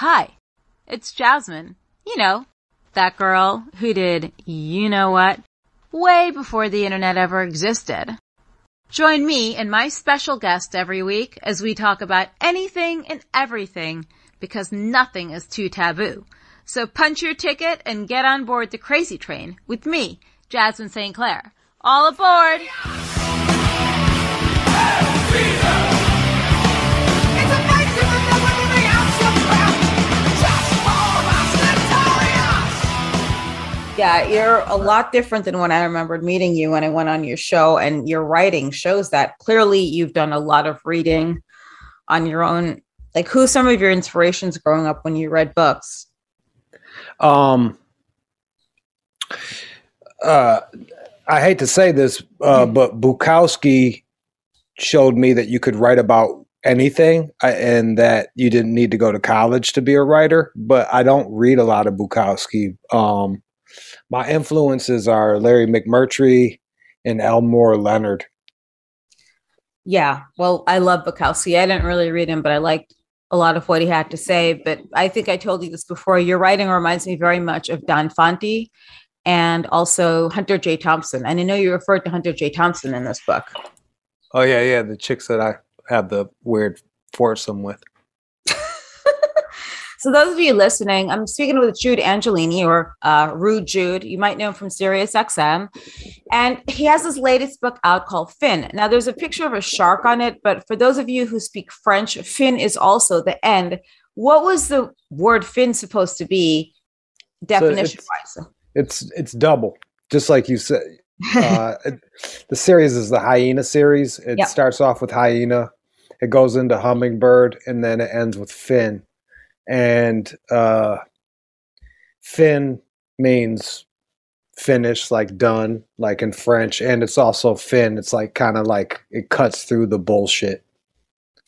Hi, it's Jasmin. You know, that girl who did you know what way before the internet ever existed. Join me and my special guest every week as we talk about anything and everything because nothing is too taboo. So punch your ticket and get on board the crazy train with me, Jasmin St. Claire. All aboard! Yeah, you're a lot different than when I remembered meeting you when I went on your show, and your writing shows that clearly you've done a lot of reading on your own. Like, who's some of your inspirations growing up when you read books? Um, uh, I hate to say this, uh, but Bukowski showed me that you could write about anything and that you didn't need to go to college to be a writer. But I don't read a lot of Bukowski. Um, my influences are Larry McMurtry and Elmore Leonard. Yeah, well, I love Bukowski. I didn't really read him, but I liked a lot of what he had to say. But I think I told you this before. Your writing reminds me very much of Don Fante and also Hunter J. Thompson. And I know you referred to Hunter J. Thompson in this book. Oh yeah, yeah, the chicks that I have the weird foursome with. So those of you listening, I'm speaking with Jude Angelini or uh, Rude Jude. You might know him from Sirius XM. And he has his latest book out called Fin. Now there's a picture of a shark on it, but for those of you who speak French, fin is also the end. What was the word fin supposed to be definition wise? So it's, it's, it's double, just like you said. uh, the series is the hyena series. It yep. starts off with hyena, it goes into hummingbird, and then it ends with fin and uh, fin means finish, like done, like in French, and it's also fin. It's like kind of like it cuts through the bullshit.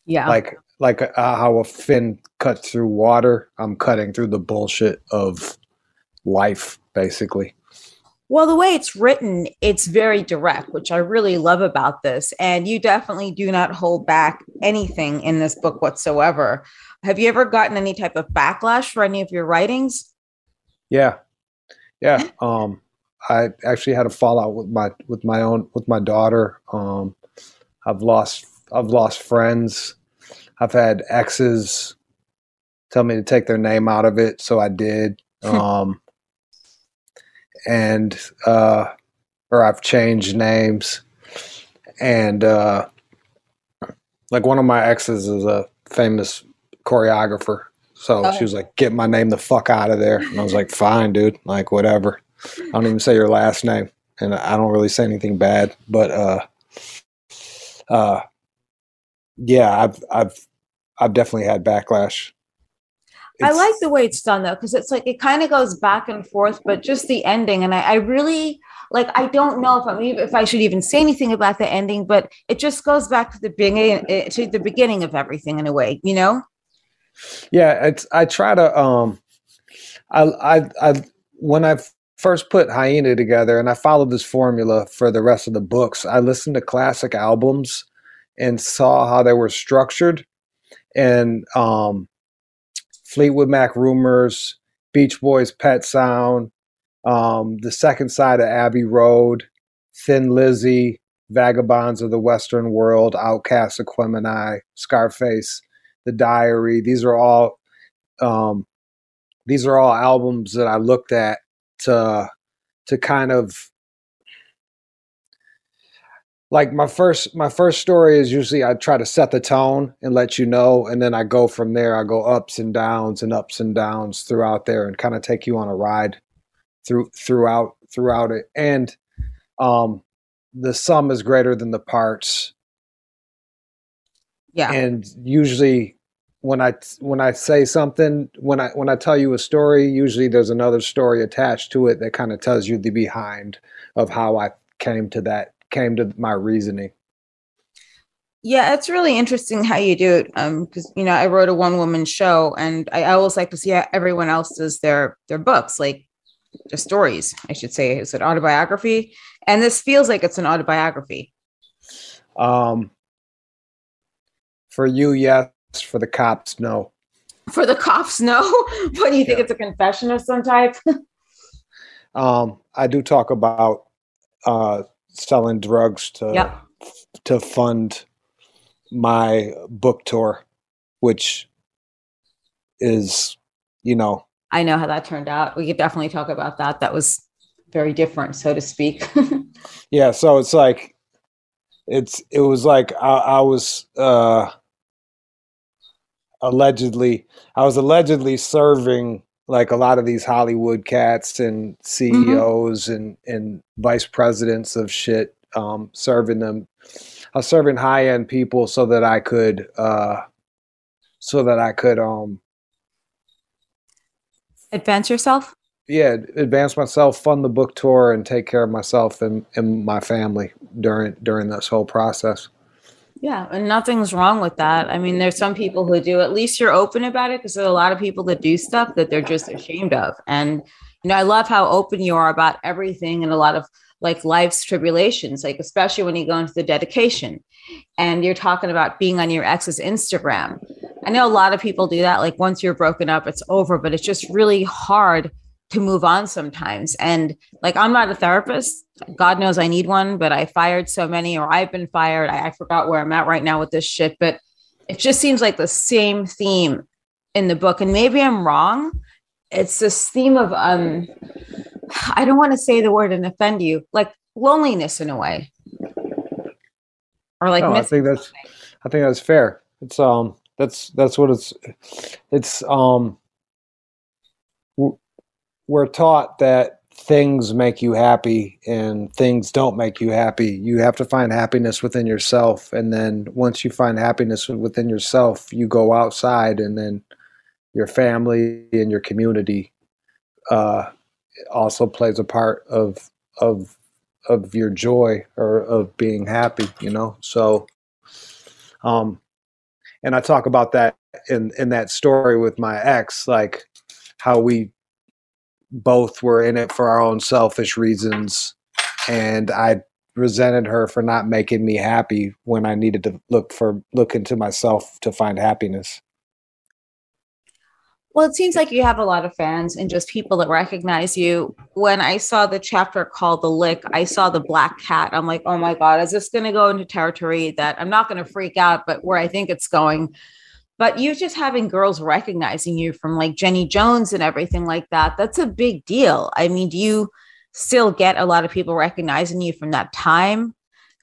Yeah, like like uh, how a fin cuts through water. I'm cutting through the bullshit of life, basically. Well, the way it's written, it's very direct, which I really love about this. And you definitely do not hold back anything in this book whatsoever. Have you ever gotten any type of backlash for any of your writings? Yeah. Yeah. Um, I actually had a fallout with my with my own with my daughter. Um, I've lost I've lost friends. I've had exes tell me to take their name out of it, so I did. Um, and uh, or I've changed names, and uh, like one of my exes is a famous choreographer. So oh. she was like, "Get my name the fuck out of there," and I was like, "Fine, dude. Like whatever. I don't even say your last name, and I don't really say anything bad, but uh, uh, yeah, I've I've I've definitely had backlash. It's, I like the way it's done though, because it's like it kind of goes back and forth, but just the ending, and I, I really like I don't know if I'm if I should even say anything about the ending, but it just goes back to the beginning eh, to the beginning of everything in a way, you know. Yeah, it's I try to um I I I when I first put Hyena together and I followed this formula for the rest of the books, I listened to classic albums and saw how they were structured. And um Fleetwood Mac Rumours, Beach Boys Pet Sound, um, The Second Side of Abbey Road, Thin Lizzy, Vagabonds of the Western World, OutKast of Aquemini, Scarface the diary. These are all um, these are all albums that i looked at to to kind of like my first my first story is usually i try to set the tone and let you know and then i go from there. I go ups and downs and ups and downs throughout there and kind of take you on a ride through throughout throughout it. And um the sum is greater than the parts yeah. And usually when I when I say something, when I when I tell you a story, usually there's another story attached to it that kind of tells you the behind of how I came to that came to my reasoning. Yeah, it's really interesting how you do it. Um, because you know, I wrote a one woman show, and I always like to see how everyone else does their their books, like the stories, I should say. Is it autobiography? And this feels like it's an autobiography. Um, for you, yes. For the cops, no. For the cops, no. What do you think Yeah. it's a confession of some type? Um, I do talk about uh, selling drugs to Yep. to fund my book tour, which is, you know, I know how that turned out. We could definitely talk about that. That was very different, so to speak. yeah. So it's like, it's it was like I, I was uh, allegedly I was allegedly serving like a lot of these Hollywood cats and CEOs and and vice presidents of shit, um, serving them. I was serving high end people so that I could uh, so that I could um Advance yourself. yeah advance myself, fund the book tour, and take care of myself and, and my family during during this whole process. Yeah, and nothing's wrong with that. I mean, there's some people who do. At least you're open about it because there are a lot of people that do stuff that they're just ashamed of. And you know, I love how open you are about everything and a lot of like life's tribulations, like especially when you go into the dedication and you're talking about being on your ex's Instagram. I know a lot of people do that. Like once you're broken up, it's over, but it's just really hard to move on sometimes. And like, I'm not a therapist. God knows I need one, but I fired so many, or I've been fired. I, I forgot where I'm at right now with this shit, but it just seems like the same theme in the book. And maybe I'm wrong. It's this theme of, um, I don't want to say the word and offend you, like loneliness in a way. Or like, No, I think that's something. I think that's fair. It's um that's that's what it's it's um we're taught that things make you happy and things don't make you happy. You have to find happiness within yourself and then once you find happiness within yourself, you go outside and then your family and your community uh also plays a part of of of your joy or of being happy, you know. So um and I talk about that in in that story with my ex like how we both were in it for our own selfish reasons and I resented her for not making me happy when I needed to look for look into myself to find happiness. Well, it seems like you have a lot of fans and just people that recognize you. When I saw the chapter called The Lick, I saw the black cat. I'm like, oh my God, is this going to go into territory that I'm not going to freak out, but where I think it's going? But you just having girls recognizing you from like Jenny Jones and everything like that, that's a big deal. I mean, do you still get a lot of people recognizing you from that time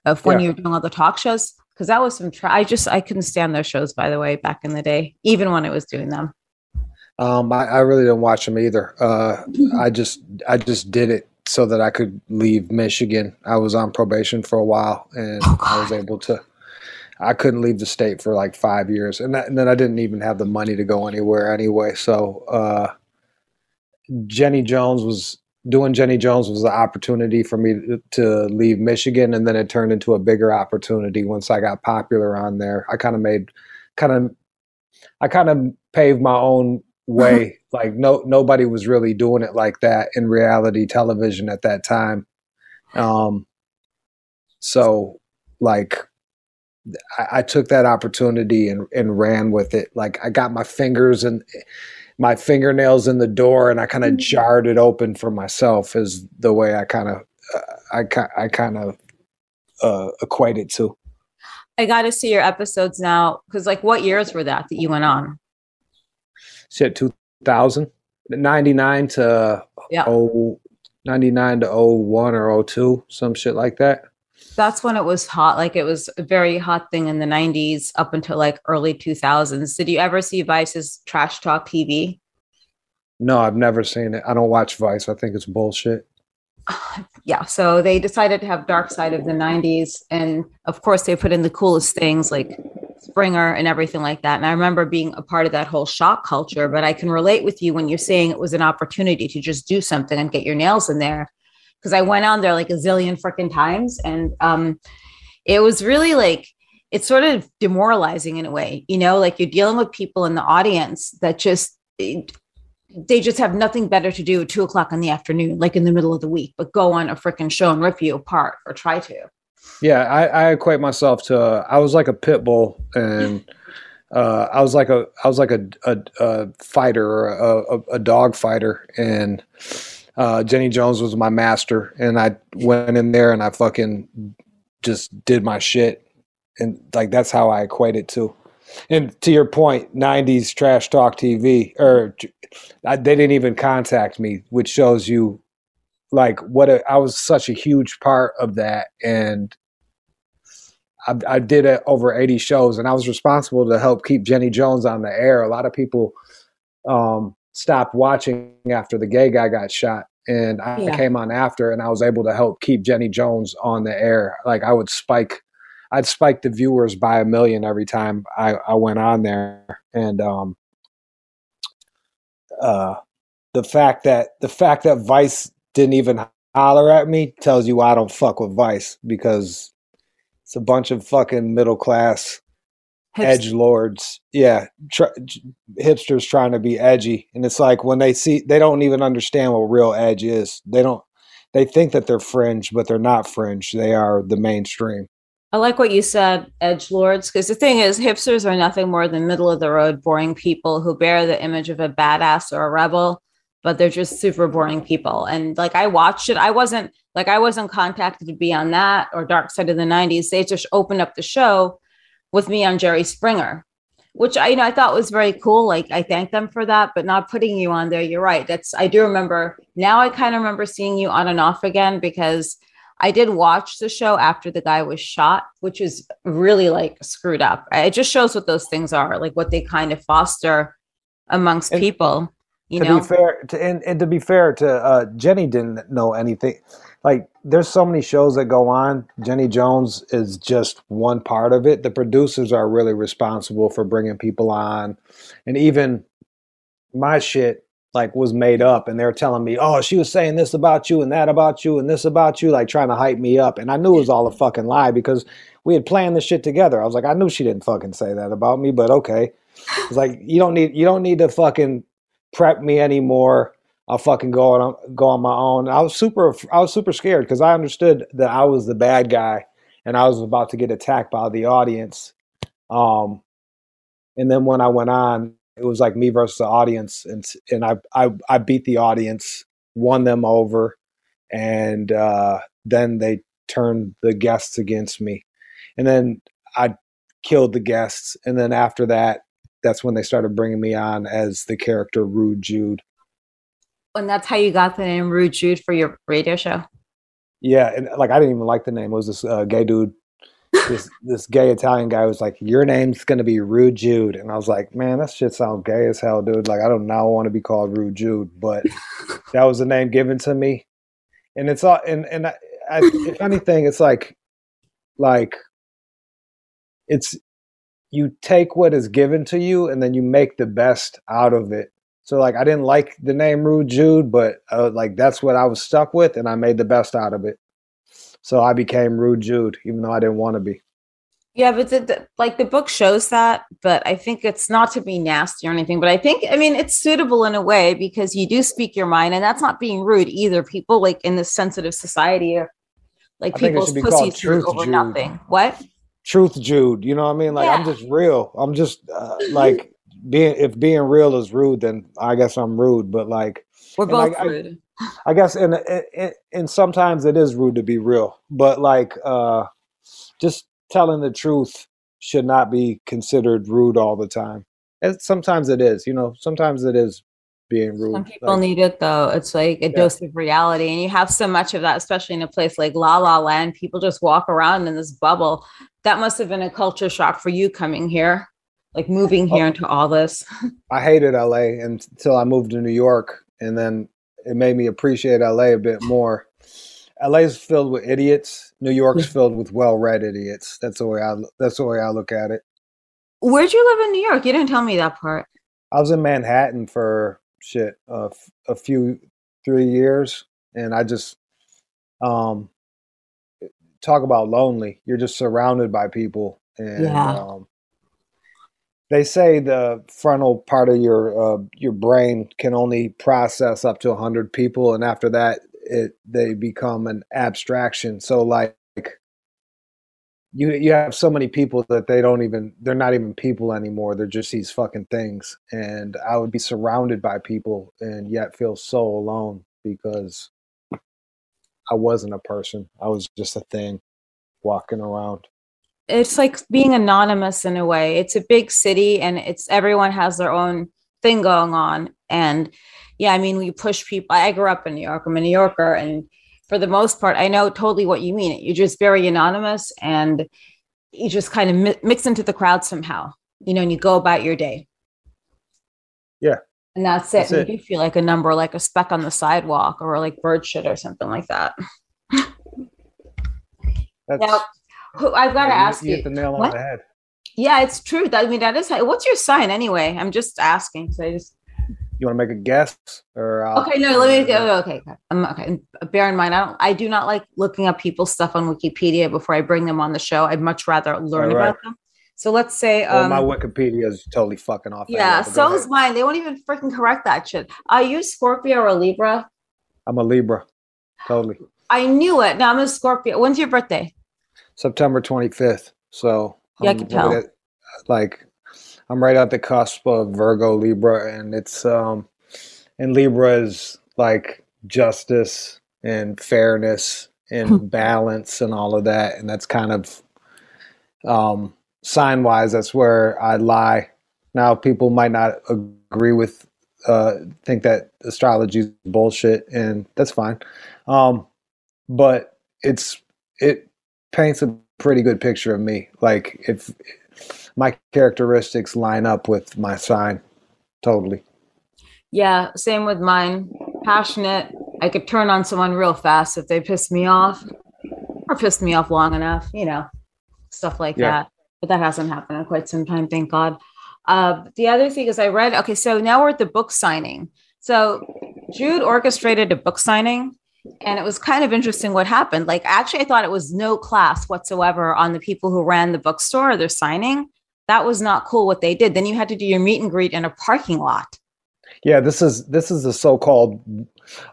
of when Yeah. you were doing all the talk shows? Because that was some, try- I just, I couldn't stand those shows, by the way, back in the day, even when I was doing them. Um, I, I really didn't watch them either. Uh, I just I just did it so that I could leave Michigan. I was on probation for a while, and Oh, I was able to. I couldn't leave the state for like five years, and, that, and then I didn't even have the money to go anywhere anyway. So uh, Jenny Jones was doing Jenny Jones was the opportunity for me to, to leave Michigan, and then it turned into a bigger opportunity once I got popular on there. I kind of made kind of I kind of paved my own way. like no nobody was really doing it like that in reality television at that time. Um, so like I, I took that opportunity and, and ran with it. Like I got my fingers and my fingernails in the door and I kind of jarred it open for myself is the way I kind of uh, I I kind of uh, equate it to. I got to see your episodes now because, like, what years were that that you went on? Shit, 2000, 99 to Yeah. oh, 99 to 01 or 02, some shit like that. That's when it was hot. Like, it was a very hot thing in the 90s up until like early 2000s. Did you ever see Vice's Trash Talk TV? No, I've never seen it. I don't watch Vice. I think it's bullshit. Yeah. So they decided to have Dark Side of the 90s. And of course, they put in the coolest things like Springer and everything like that. And I remember being a part of that whole shock culture, but I can relate with you when you're saying it was an opportunity to just do something and get your nails in there. Because I went on there like a zillion freaking times. And um, it was really like, it's sort of demoralizing in a way, you know, like you're dealing with people in the audience that just, they just have nothing better to do at two o'clock in the afternoon, like in the middle of the week, but go on a freaking show and rip you apart or try to. Yeah, I, I equate myself to I was like a pit bull and uh, I was like a I was like a a, a fighter a, a, a, dog fighter, and uh, Jenny Jones was my master, and I went in there and I fucking just did my shit, and like that's how I equate it to. And to your point, '90s trash talk TV, or I, they didn't even contact me, which shows you like what a, I was such a huge part of that, and I, I did it over 80 shows, and I was responsible to help keep Jenny Jones on the air. A lot of people um, stopped watching after the gay guy got shot, and I yeah. came on after, and I was able to help keep Jenny Jones on the air. Like I would spike, I'd spike the viewers by a million every time I, I went on there, and um, uh, the fact that the fact that Vice didn't even holler at me tells you I don't fuck with Vice because it's a bunch of fucking middle class edge lords. Yeah, tr- hipsters trying to be edgy, and it's like when they see they don't even understand what real edge is. They don't. They think that they're fringe, but they're not fringe. They are the mainstream. I like what you said, edge lords, because the thing is, hipsters are nothing more than middle of the road, boring people who bear the image of a badass or a rebel, but they're just super boring people. And like I watched it, I wasn't like I wasn't contacted to be on that or Dark Side of the 90s. They just opened up the show with me on Jerry Springer, which I you know I thought was very cool. Like I thank them for that, but not putting you on there. You're right. That's I do remember now I kind of remember seeing you on and off again because I did watch the show after the guy was shot, which is really like screwed up. It just shows what those things are, like what they kind of foster amongst and people. You to know? be fair, to, and, and to be fair to uh, Jenny, didn't know anything like there's so many shows that go on. Jenny Jones is just one part of it. The producers are really responsible for bringing people on, and even my shit like was made up and they're telling me, "Oh, she was saying this about you and that about you and this about you," like trying to hype me up. And I knew it was all a fucking lie because we had planned this shit together. I was like, I knew she didn't fucking say that about me, but okay. It's like you don't need you don't need to fucking prep me anymore I'll fucking go on go on my own. I was super I was super scared because I understood that I was the bad guy and I was about to get attacked by the audience. Um, and then when I went on, it was like me versus the audience, and and I I, I beat the audience, won them over, and uh, then they turned the guests against me, and then I killed the guests, and then after that, that's when they started bringing me on as the character Rude Jude and that's how you got the name Rude Jude for your radio show. Yeah, and like I didn't even like the name. It was this uh, gay dude, this this gay Italian guy was like, "Your name's gonna be Rude Jude," and I was like, "Man, that shit sounds gay as hell, dude." Like I don't now want to be called Rude Jude, but that was the name given to me, and it's all and and I, I, if anything, it's like like it's you take what is given to you and then you make the best out of it so like I didn't like the name Rude Jude, but uh, like that's what I was stuck with, and I made the best out of it. So I became Rude Jude, even though I didn't want to be. Yeah, but the, the, like the book shows that, but I think it's not to be nasty or anything. But I think, I mean, it's suitable in a way because you do speak your mind, and that's not being rude either. People like in this sensitive society are like I people's pussies over Jude. nothing. What? Truth Jude, you know what I mean? Like yeah. I'm just real. I'm just uh, like being if being real is rude, then I guess I'm rude. But like we're both like, rude. I, I guess and and sometimes it is rude to be real, but like uh just telling the truth should not be considered rude all the time. And sometimes it is, you know. Sometimes it is being rude. Some people like, need it though. It's like a yeah. dose of reality, and you have so much of that, especially in a place like La La Land. People just walk around in this bubble. That must have been a culture shock for you coming here like moving here oh, into all this? I hated LA until I moved to New York, and then it made me appreciate LA a bit more. LA is filled with idiots. New York's filled with well-read idiots. That's the way I. That's the way I look at it. Where'd you live in New York? You didn't tell me that part. I was in Manhattan for shit uh, a few three years, and I just um talk about lonely. You're just surrounded by people, and yeah. um, they say the frontal part of your uh, your brain can only process up to 100 people and after that it they become an abstraction so like you you have so many people that they don't even they're not even people anymore. They're just these fucking things. And I would be surrounded by people and yet feel so alone because I wasn't a person. I was just a thing walking around. It's like being anonymous in a way. It's a big city and it's everyone has their own thing going on. And yeah, I mean, we push people. I grew up in New York. I'm a New Yorker and for the most part, I know totally what you mean. You're just very anonymous and you just kind of mi- mix into the crowd somehow, you know, and you go about your day. Yeah. And that's it. That's and it. You feel like a number, like a speck on the sidewalk or like bird shit or something like that. now, I've got to ask you. You the nail on what? the head. Yeah, it's true. I mean, that is. What's your sign anyway? I'm just asking. So I just you want to make a guess or I'll, okay no let me go okay um, okay bear in mind i don't i do not like looking up people's stuff on wikipedia before i bring them on the show i'd much rather learn right. about them so let's say um, well, my wikipedia is totally fucking off yeah so is mine they won't even freaking correct that shit are you scorpio or libra i'm a libra totally i knew it now i'm a scorpio when's your birthday september 25th so yeah i can tell like I'm right at the cusp of Virgo Libra, and it's um, and Libra is like justice and fairness and balance and all of that, and that's kind of um, sign wise. That's where I lie. Now, people might not agree with, uh, think that astrology is bullshit, and that's fine. Um, but it's it paints a pretty good picture of me. Like if my characteristics line up with my sign totally. Yeah, same with mine. Passionate. I could turn on someone real fast if they piss me off or pissed me off long enough, you know, stuff like yeah. that. But that hasn't happened in quite some time, thank God. Uh, the other thing is, I read, okay, so now we're at the book signing. So Jude orchestrated a book signing and it was kind of interesting what happened. Like, actually, I thought it was no class whatsoever on the people who ran the bookstore, their signing that was not cool what they did. Then you had to do your meet and greet in a parking lot. Yeah, this is this is the so-called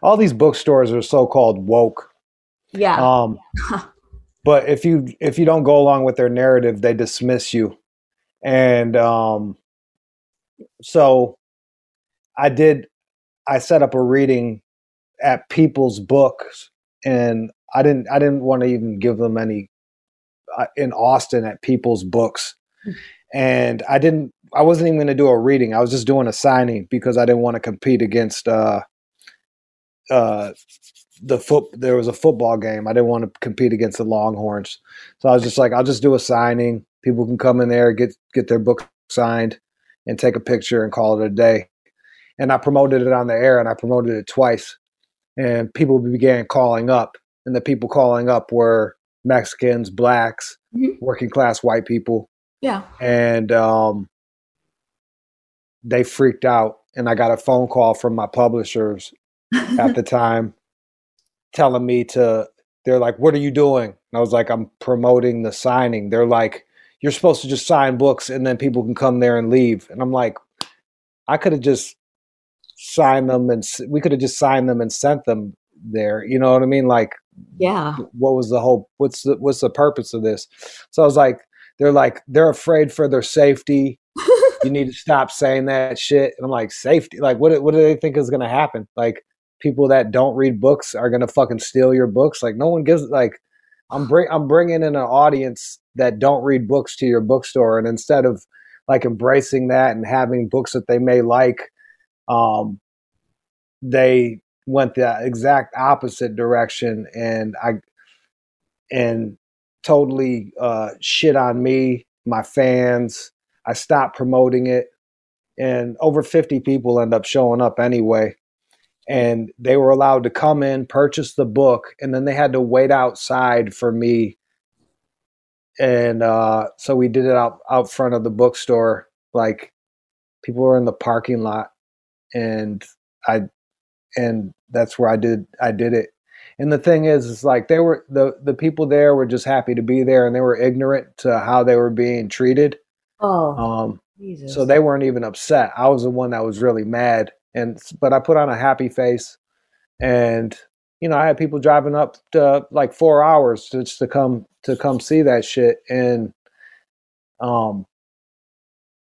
all these bookstores are so-called woke. Yeah. Um but if you if you don't go along with their narrative, they dismiss you. And um so I did I set up a reading at people's books and I didn't I didn't want to even give them any uh, in Austin at people's books and I didn't. I wasn't even going to do a reading. I was just doing a signing because I didn't want to compete against uh, uh, the foot. There was a football game. I didn't want to compete against the Longhorns, so I was just like, I'll just do a signing. People can come in there, get get their book signed, and take a picture and call it a day. And I promoted it on the air, and I promoted it twice, and people began calling up, and the people calling up were Mexicans, blacks, mm-hmm. working class white people yeah. And um, they freaked out. And I got a phone call from my publishers at the time telling me to, they're like, what are you doing? And I was like, I'm promoting the signing. They're like, you're supposed to just sign books and then people can come there and leave. And I'm like, I could have just signed them and we could have just signed them and sent them there. You know what I mean? Like, yeah. What was the whole? What's the what's the purpose of this? So I was like, they're like they're afraid for their safety. you need to stop saying that shit. And I'm like, safety? Like, what? What do they think is going to happen? Like, people that don't read books are going to fucking steal your books? Like, no one gives. Like, I'm bring I'm bringing in an audience that don't read books to your bookstore, and instead of like embracing that and having books that they may like, um, they went the exact opposite direction, and I and totally uh, shit on me, my fans. I stopped promoting it, and over 50 people end up showing up anyway. And they were allowed to come in, purchase the book, and then they had to wait outside for me. And uh, so we did it out out front of the bookstore. Like people were in the parking lot, and I, and that's where I did I did it and the thing is, is like they were the the people there were just happy to be there, and they were ignorant to how they were being treated. Oh, um, Jesus. so they weren't even upset. I was the one that was really mad, and but I put on a happy face, and you know, I had people driving up to like four hours just to come to come see that shit, and um,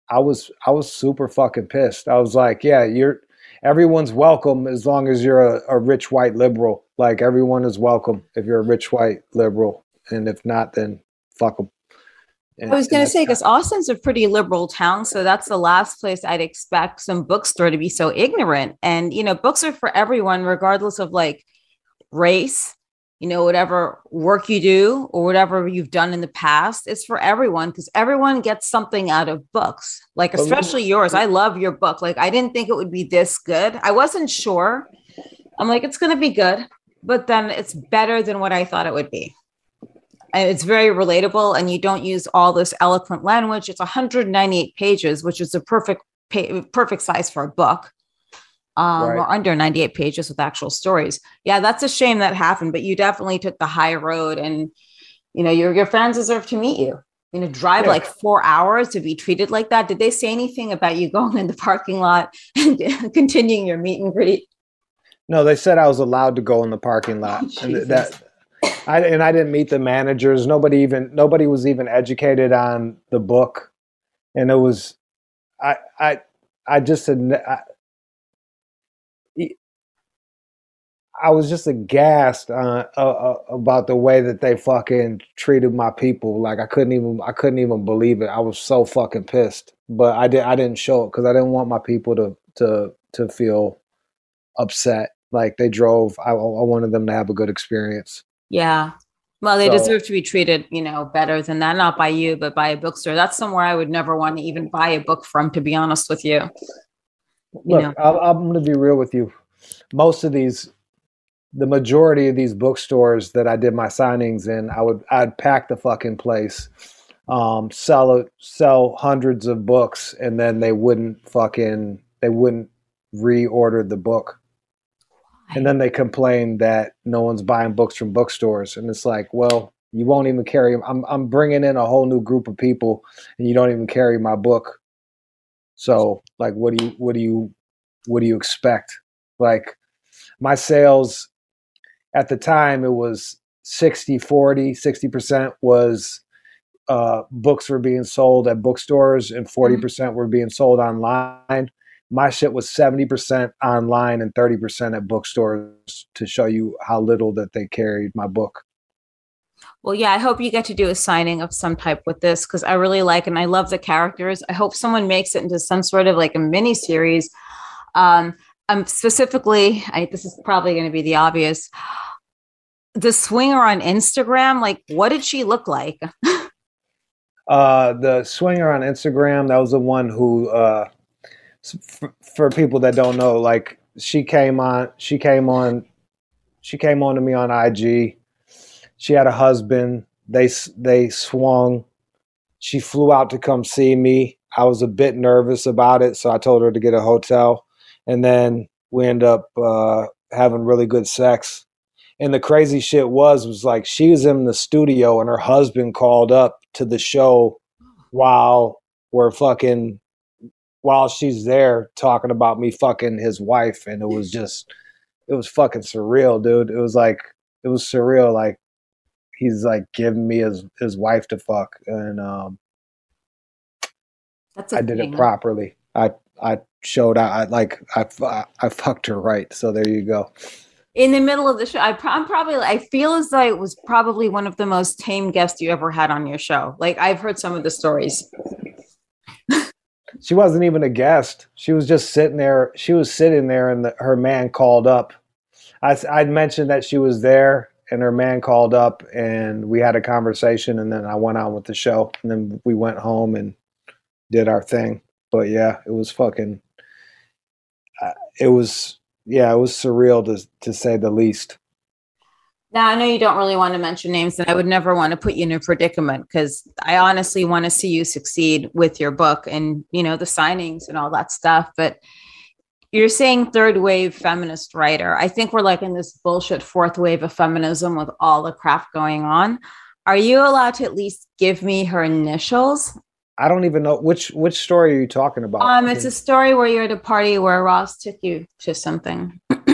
I was I was super fucking pissed. I was like, yeah, you're everyone's welcome as long as you're a, a rich white liberal. Like everyone is welcome if you're a rich white liberal, and if not, then fuck them. And, I was going to say because Austin's a pretty liberal town, so that's the last place I'd expect some bookstore to be so ignorant. And you know, books are for everyone, regardless of like race, you know, whatever work you do or whatever you've done in the past, it's for everyone because everyone gets something out of books. Like, especially yours. I love your book. Like, I didn't think it would be this good. I wasn't sure. I'm like, it's going to be good, but then it's better than what I thought it would be. And it's very relatable, and you don't use all this eloquent language. It's 198 pages, which is a perfect perfect size for a book um, right. or under 98 pages with actual stories. Yeah, that's a shame that happened, but you definitely took the high road and, you know, your, your fans deserve to meet you. You know, drive yeah. like four hours to be treated like that. Did they say anything about you going in the parking lot and continuing your meet and greet? No, they said I was allowed to go in the parking lot, oh, and that I and I didn't meet the managers. Nobody even nobody was even educated on the book, and it was I I I just said I was just aghast uh, uh, about the way that they fucking treated my people. Like I couldn't even I couldn't even believe it. I was so fucking pissed, but I did I didn't show it because I didn't want my people to to to feel upset. Like they drove. I, I wanted them to have a good experience. Yeah. Well, they so, deserve to be treated, you know, better than that. Not by you, but by a bookstore. That's somewhere I would never want to even buy a book from. To be honest with you. Look, you know? I'm going to be real with you. Most of these the majority of these bookstores that I did my signings in, I would I'd pack the fucking place, um, sell it, sell hundreds of books, and then they wouldn't fucking they wouldn't reorder the book, and then they complain that no one's buying books from bookstores, and it's like, well, you won't even carry. I'm I'm bringing in a whole new group of people, and you don't even carry my book. So, like, what do you what do you what do you expect? Like, my sales at the time it was 60 40 60% was uh, books were being sold at bookstores and 40% mm-hmm. were being sold online. My shit was 70% online and 30% at bookstores to show you how little that they carried my book. Well yeah i hope you get to do a signing of some type with this because i really like and i love the characters. I hope someone makes it into some sort of like a mini series um, um, specifically, I, this is probably going to be the obvious. The swinger on Instagram, like, what did she look like? uh, the swinger on Instagram, that was the one who, uh, for, for people that don't know, like, she came on, she came on, she came on to me on IG. She had a husband. They they swung. She flew out to come see me. I was a bit nervous about it, so I told her to get a hotel and then we end up uh, having really good sex. And the crazy shit was was like she was in the studio and her husband called up to the show while we're fucking while she's there talking about me fucking his wife and it was just it was fucking surreal, dude. It was like it was surreal like he's like giving me his his wife to fuck and um I did it properly. I I showed out. I like I I fucked her right. So there you go. In the middle of the show, I, am probably I feel as though it was probably one of the most tame guests you ever had on your show. Like I've heard some of the stories. she wasn't even a guest. She was just sitting there. She was sitting there, and the, her man called up. I I'd mentioned that she was there, and her man called up, and we had a conversation, and then I went on with the show, and then we went home and did our thing. But yeah, it was fucking it was yeah, it was surreal to to say the least. Now I know you don't really want to mention names, and I would never want to put you in a predicament because I honestly want to see you succeed with your book and you know the signings and all that stuff. But you're saying third wave feminist writer. I think we're like in this bullshit fourth wave of feminism with all the crap going on. Are you allowed to at least give me her initials? I don't even know which which story are you talking about? Um, it's a story where you're at a party where Ross took you to something.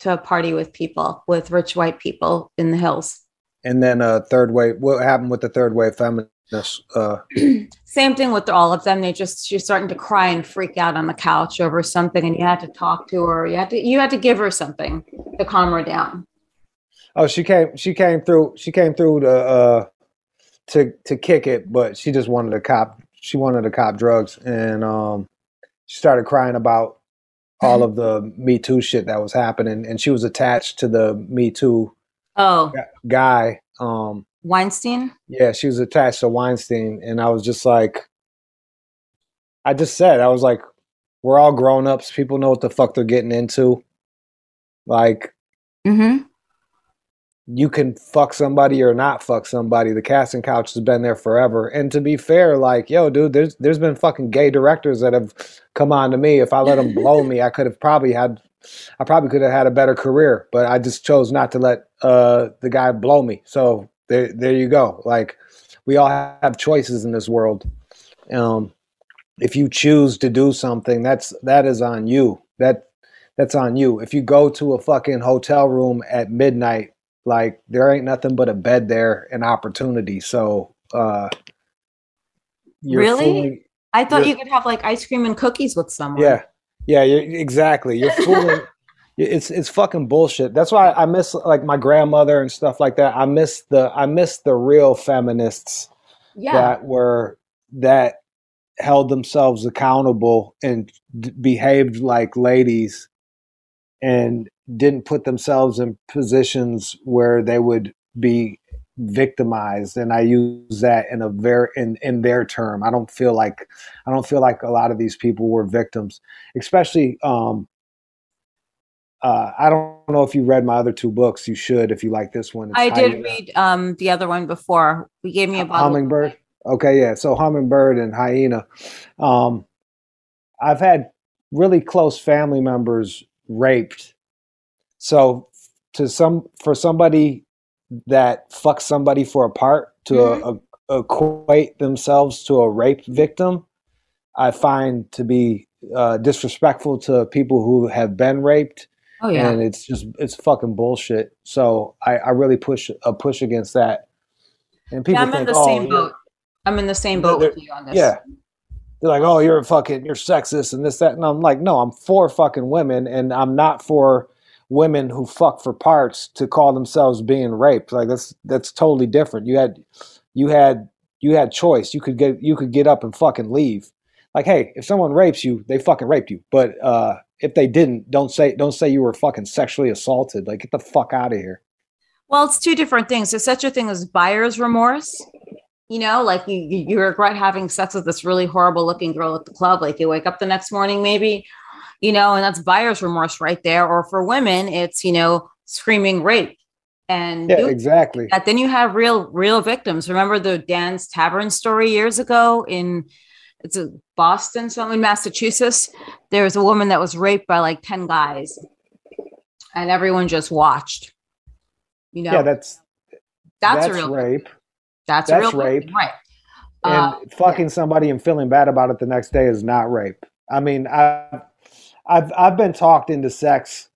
to a party with people, with rich white people in the hills. And then uh third wave what happened with the third wave feminists? Uh Same thing with all of them. They just she's starting to cry and freak out on the couch over something, and you had to talk to her. You had to you had to give her something to calm her down. oh she came she came through she came through to uh to to kick it, but she just wanted to cop she wanted to cop drugs and um she started crying about all of the Me Too shit that was happening and she was attached to the Me Too Oh, guy. Um Weinstein. Yeah, she was attached to Weinstein, and I was just like, I just said, I was like, we're all grown ups. People know what the fuck they're getting into. Like, Mm-hmm. You can fuck somebody or not fuck somebody. The casting couch has been there forever. And to be fair, like, yo, dude, there's there's been fucking gay directors that have come on to me. If I let them blow me, I could have probably had, I probably could have had a better career. But I just chose not to let uh, the guy blow me. So there, there you go. Like, we all have choices in this world. Um, if you choose to do something, that's that is on you. That that's on you. If you go to a fucking hotel room at midnight, like there ain't nothing but a bed there and opportunity. So uh you're Really? fooling- I thought you could have like ice cream and cookies with someone. yeah. Yeah, you're, exactly. You're fooling it's it's fucking bullshit. That's why I miss like my grandmother and stuff like that. I miss the I miss the real feminists Yeah. that were that held themselves accountable and d- behaved like ladies and didn't put themselves in positions where they would be victimized and i use that in a very in in their term i don't feel like i don't feel like a lot of these people were victims especially um uh i don't know if you read my other two books you should if you like this one It's I did Hyena- read um the other one before. We gave me a bottle. Hummingbird. Okay, yeah. So hummingbird and hyena. Um, I've had really close family members raped. So to some for somebody that fucks somebody for a part to uh, equate themselves to a rape victim, I find to be uh, disrespectful to people who have been raped Oh yeah. and it's just it's fucking bullshit. So I, I really push a push against that. And people yeah, I'm in think, the oh, same boat. I'm in the same boat with you on this. yeah. They're like, oh, you're a fucking, you're sexist and this, that. And I'm like, no, I'm for fucking women and I'm not for women who fuck for parts to call themselves being raped. Like that's, that's totally different. You had, you had, you had choice. You could get, you could get up and fucking leave. Like, hey, if someone rapes you, they fucking raped you. But, uh, if they didn't, don't say, don't say you were fucking sexually assaulted. Like, get the fuck out of here. Well, it's two different things. There's such a thing as buyer's remorse. You know, like you, you regret having sex with this really horrible looking girl at the club. Like you wake up the next morning, maybe, you know, and that's buyer's remorse right there. Or for women, it's, you know, screaming rape. And Yeah, exactly. that then you have real real victims remember the dan's tavern story years ago in it's a boston something in massachusetts there was a woman that was raped by like 10 guys and everyone just watched you know Yeah, that's, that's, that's, a real rape. that's, a that's real rape. right and Uh, fucking somebody and feeling bad about it the next day is not rape. I mean, I've I've I've been talked into sex.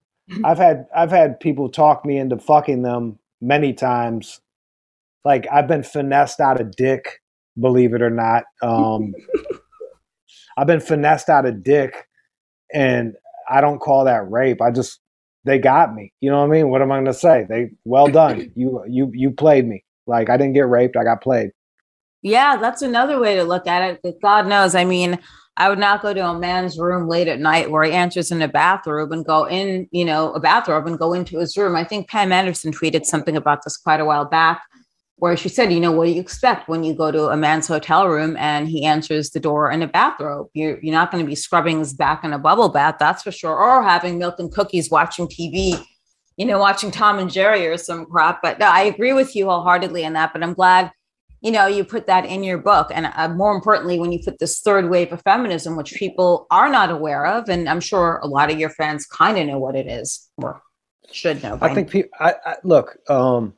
I've had I've had people talk me into fucking them many times. Like I've been finessed out of dick, believe it or not. Um, I've been finessed out of dick, and I don't call that rape. I just they got me. You know what I mean? What am I going to say? They well done. You you you played me. Like I didn't get raped. I got played. Yeah, that's another way to look at it. God knows, I mean, I would not go to a man's room late at night where he enters in a bathrobe and go in, you know, a bathrobe and go into his room. I think Pam Anderson tweeted something about this quite a while back, where she said, you know, what do you expect when you go to a man's hotel room and he answers the door in a bathrobe? You're you're not going to be scrubbing his back in a bubble bath, that's for sure, or having milk and cookies, watching TV. You know, watching Tom and Jerry or some crap. But no, I agree with you wholeheartedly on that. But I'm glad you know you put that in your book and uh, more importantly when you put this third wave of feminism which people are not aware of and i'm sure a lot of your fans kind of know what it is or should know I think people. I, I look. Um,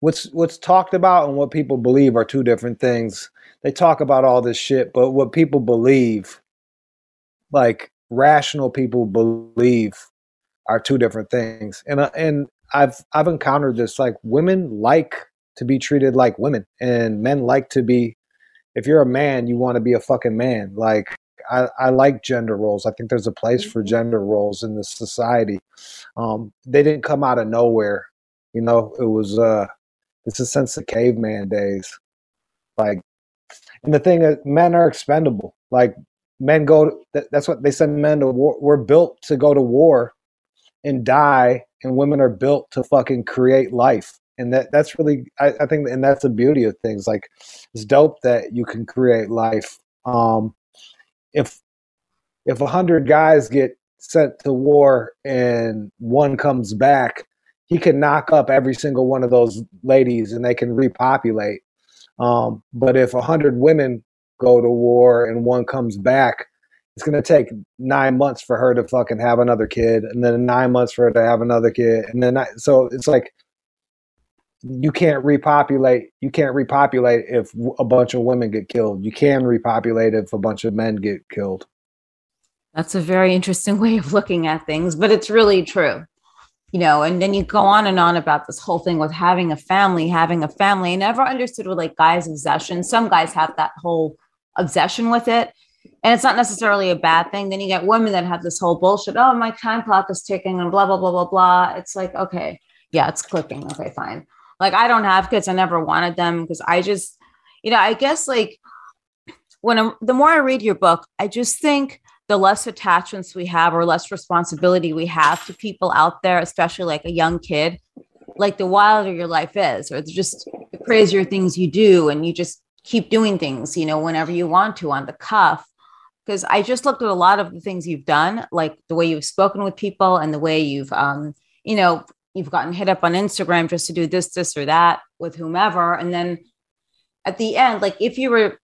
what's what's talked about and what people believe are two different things. They talk about all this shit, but what people believe, like rational people believe, are two different things. And uh, and I've I've encountered this like women like to be treated like women and men like to be if you're a man, you want to be a fucking man. Like I, I like gender roles. I think there's a place for Mm-hmm. gender roles in this society. Um, they didn't come out of nowhere. You know, it was uh it's a sense of caveman days. Like and the thing is men are expendable. Like men go to, that, that's what they send men to war. We're built to go to war and die, and women are built to fucking create life. And that that's really I, I think and that's the beauty of things. Like it's dope that you can create life. Um if if a hundred guys get sent to war and one comes back, he can knock up every single one of those ladies and they can repopulate. Um, but if a hundred women go to war and one comes back, it's gonna take nine months for her to fucking have another kid, and then nine months for her to have another kid, and then I, so it's like you can't repopulate. You can't repopulate if a bunch of women get killed. You can repopulate if a bunch of men get killed. That's a very interesting way of looking at things, but it's really true. You know, and then you go on and on about this whole thing with having a family, having a family. I never understood with like guys' obsession. Some guys have that whole obsession with it. And it's not necessarily a bad thing. Then you get women that have this whole bullshit. Oh, my time clock is ticking and blah, blah, blah, blah, blah. It's like, okay, yeah, it's clicking. Okay, fine. Like I don't have kids. I never wanted them because I just, you know, I guess like when I'm, the more I read your book, I just think the less attachments we have or less responsibility we have to people out there, especially like a young kid, like the wilder your life is, or just the crazier things you do, and you just keep doing things, you know, whenever you want to on the cuff. Because I just looked at a lot of the things you've done, like the way you've spoken with people and the way you've, um, you know, you've gotten hit up on Instagram just to do this, this, or that with whomever. And then at the end, like if you were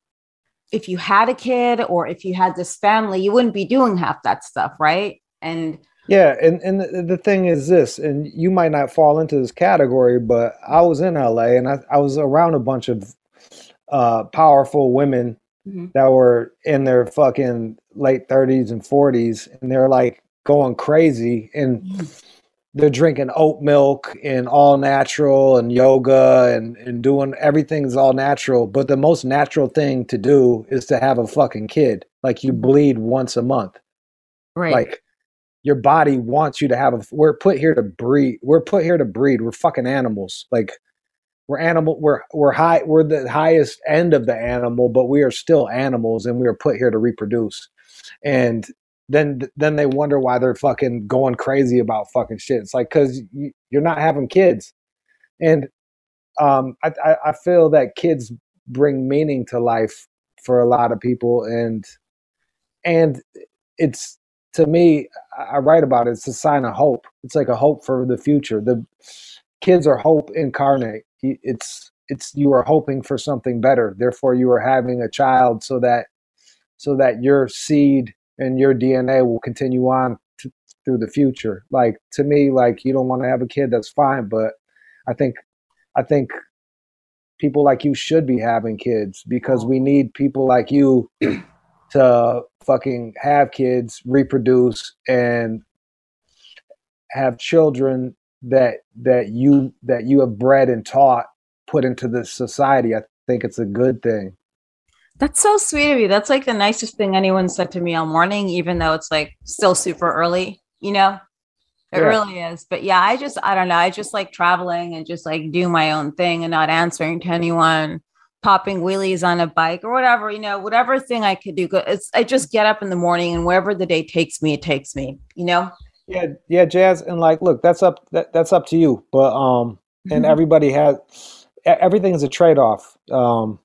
if you had a kid or if you had this family, you wouldn't be doing half that stuff, right? And Yeah, and and the, the thing is this, and you might not fall into this category, but I was in LA and I, I was around a bunch of uh, powerful women Mhm. that were in their fucking late 30s and 40s, and they're like going crazy and they're drinking oat milk and all natural and yoga and, and doing everything's all natural. But the most natural thing to do is to have a fucking kid. Like you bleed once a month. Right, like your body wants you to have a we're put here to breed we're put here to breed. We're fucking animals. Like we're animal we're we're high we're the highest end of the animal but we are still animals and we are put here to reproduce. And then then they wonder why they're fucking going crazy about fucking shit. It's like because you, you're not having kids. And um I, I i feel that kids bring meaning to life for a lot of people. And and it's to me I I write about it it's a sign of hope. It's like a hope for the future. The kids are hope incarnate. It's it's you are hoping for something better. Therefore you are having a child so that so that your seed and your dna will continue on through the future like to me like you don't want to have a kid that's fine but i think i think people like you should be having kids because we need people like you to fucking have kids, reproduce, and have children that that you that you have bred and taught put into this society. I think it's a good thing. That's so sweet of you. That's like the nicest thing anyone said to me all morning, even though it's like still super early. You know, it Yeah. really is. But yeah, I just I don't know. I just like traveling and just like do my own thing and not answering to anyone. Popping wheelies on a bike or whatever, you know, whatever thing I could do. It's I just get up in the morning and wherever the day takes me, it takes me. You know, Yeah, yeah, jazz, and like, look, that's up that, that's up to you. But um, and Mhm. everybody has everything is a trade off. Um,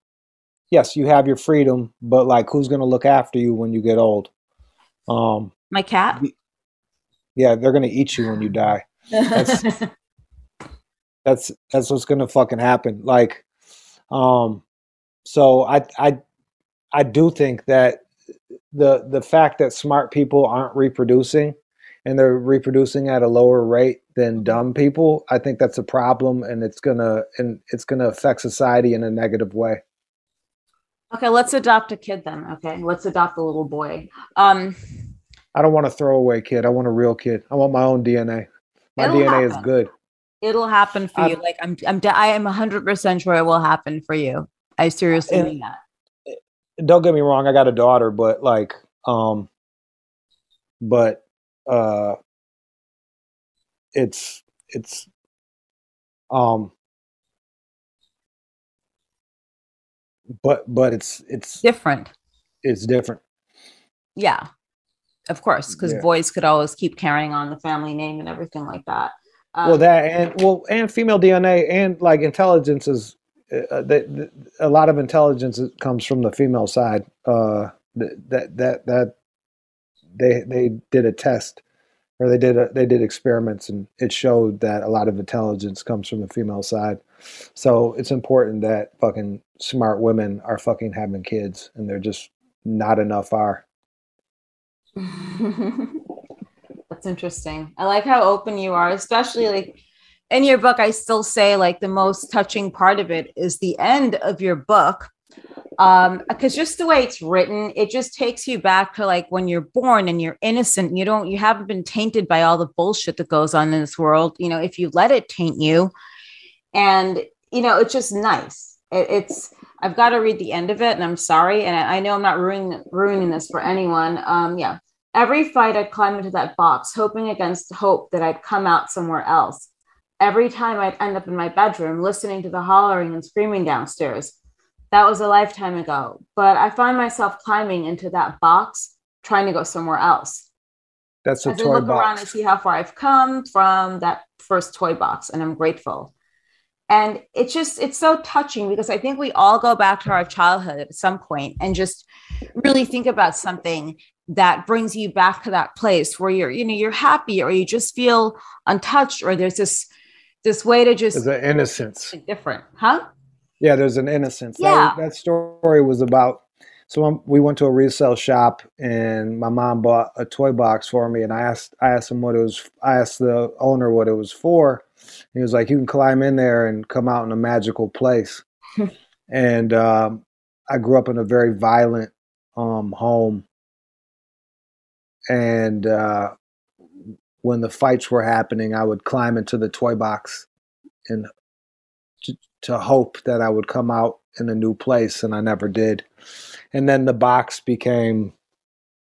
yes, you have your freedom, but like, who's gonna look after you when you get old? Um, my cat. yeah, they're gonna eat you when you die. That's- that's that's what's gonna fucking happen like um so i i i do think that the the fact that smart people aren't reproducing and they're reproducing at a lower rate than dumb people i think that's a problem and it's gonna and it's gonna affect society in a negative way Okay, let's adopt a kid then. Okay, let's adopt a little boy. Um, I don't want a throwaway kid. I want a real kid. I want my own DNA. My It'll DNA is good. It'll happen for you. I'm- Like I'm, I'm, de- I am hundred percent sure it will happen for you. I seriously And- mean that. don't get me wrong, I got a daughter, but like, um, but uh, it's it's um, but but it's it's Different. it's different. Yeah. Of course, because Yeah. boys could always keep carrying on the family name and everything like that. Um, well, that and well, and female DNA and like intelligence is uh, that a lot of intelligence comes from the female side. Uh, that that that they they did a test or they did a, they did experiments and it showed that a lot of intelligence comes from the female side. So it's important that fucking smart women are fucking having kids and they're just not enough are. That's interesting. I like how open you are, especially like in your book. I still say like the most touching part of it is the end of your book. Um, because just the way it's written, it just takes you back to like when you're born and you're innocent. You don't, you haven't been tainted by all the bullshit that goes on in this world. You know, if you let it taint you, and you know, it's just nice. It, it's I've got to read the end of it, and I'm sorry, and I, I know I'm not ruining ruining this for anyone. Um, yeah, every fight I'd climb into that box, hoping against hope that I'd come out somewhere else. Every time I'd end up in my bedroom, listening to the hollering and screaming downstairs. That was a lifetime ago, but I find myself climbing into that box, trying to go somewhere else. That's a As I toy look around and see how far I've come from that first toy box, and I'm grateful. And it's just, it's so touching because I think we all go back to our childhood at some point and just really think about something that brings you back to that place where you're, you know, you're happy or you just feel untouched or there's this, this way to just There's an innocence. different, huh? Yeah, there's an innocence. Yeah. That, that story was about. So we went to a resale shop, and my mom bought a toy box for me. And I asked, I asked him what it was. I asked the owner what it was for. He was like, "You can climb in there and come out in a magical place." and um, I grew up in a very violent um, home, and uh, when the fights were happening, I would climb into the toy box and to, to hope that I would come out in a new place, and I never did. And then the box became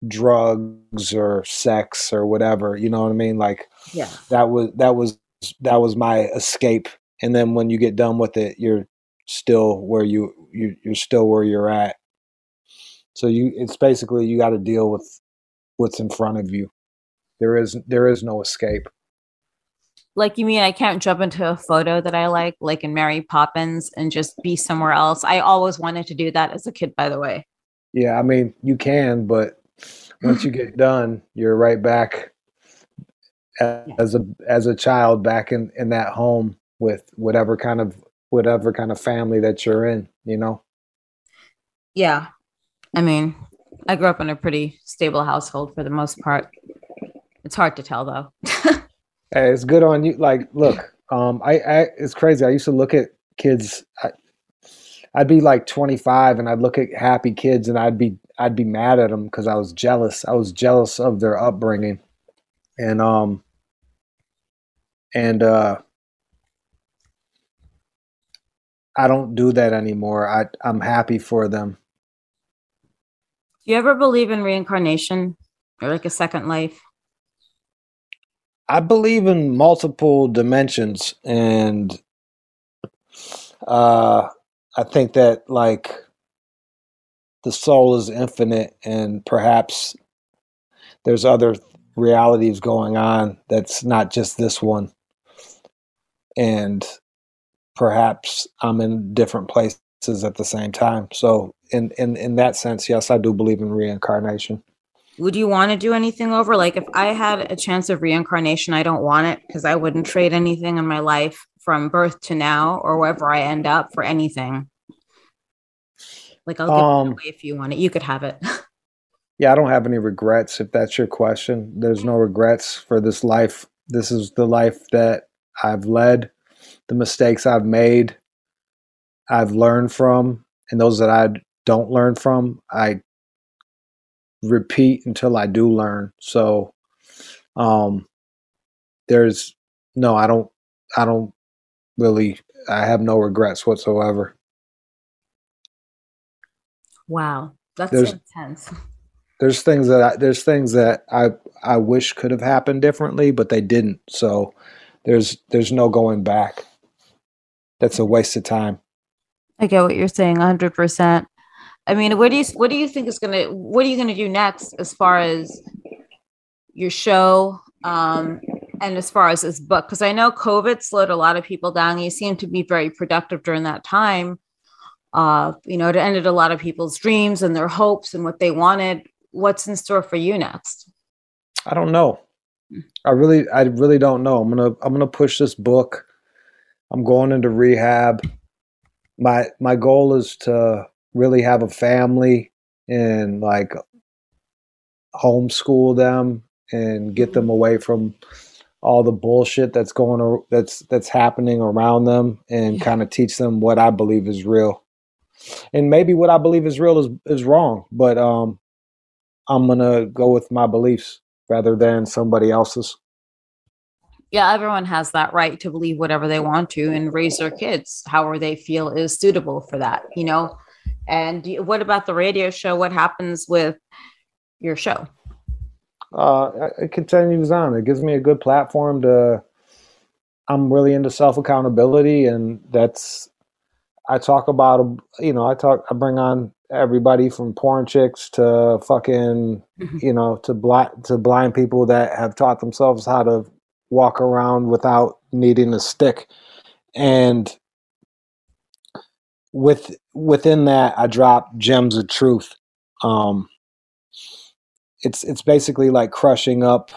drugs or sex or whatever. You know what I mean? Like Yeah. that was that was that was my escape. And then when you get done with it, you're still where you you you're still where you're at. So you it's basically you got to deal with what's in front of you. There is there is no escape. Like you mean I can't jump into a photo that I like, like in Mary Poppins, and just be somewhere else. I always wanted to do that as a kid, by the way. Yeah, I mean, you can, but once you get done, you're right back as a as a child back in in that home with whatever kind of whatever kind of family that you're in, you know. Yeah. I mean, I grew up in a pretty stable household for the most part. It's hard to tell though. Hey, it's good on you. Like, look, um, I, I it's crazy. I used to look at kids. I, I'd be like 25, and I'd look at happy kids, and I'd be I'd be mad at them because I was jealous. I was jealous of their upbringing, and um, and uh, I don't do that anymore. I I'm happy for them. Do you ever believe in reincarnation or like a second life? I believe in multiple dimensions, and uh, I think that like the soul is infinite, and perhaps there's other realities going on that's not just this one, and perhaps I'm in different places at the same time. So, in in in that sense, yes, I do believe in reincarnation. Would you want to do anything over? Like if I had a chance of reincarnation, I don't want it because I wouldn't trade anything in my life from birth to now or wherever I end up for anything. Like I'll give Um, it away if you want it. You could have it. Yeah, I don't have any regrets if that's your question. There's no regrets for this life. This is the life that I've led, the mistakes I've made, I've learned from, and those that I don't learn from, I repeat until I do learn. So um there's no I don't I don't really I have no regrets whatsoever. Wow. That's there's, intense. There's things that I, there's things that I I wish could have happened differently, but they didn't. So there's there's no going back. That's a waste of time. I get what you're saying, 100. percent I mean, what do you what do you think is gonna what are you gonna do next as far as your show um, and as far as this book? Because I know COVID slowed a lot of people down. You seem to be very productive during that time. Uh, you know, it ended a lot of people's dreams and their hopes and what they wanted. What's in store for you next? I don't know. I really, I really don't know. I'm gonna, I'm gonna push this book. I'm going into rehab. My, my goal is to really have a family and like homeschool them and get them mm-hmm. away from all the bullshit that's going that's that's happening around them and kind of teach them what I believe is real. And maybe what I believe is real is is wrong, but um I'm going to go with my beliefs rather than somebody else's. Yeah, everyone has that right to believe whatever they want to and raise their kids however they feel is suitable for that, you know. And what about the radio show? What happens with your show? Uh, it continues on. It gives me a good platform to. I'm really into self accountability, and that's. I talk about, you know, I talk, I bring on everybody from porn chicks to fucking, mm-hmm. you know, to blind to blind people that have taught themselves how to walk around without needing a stick, and with within that, I drop gems of truth. Um, it's it's basically like crushing up.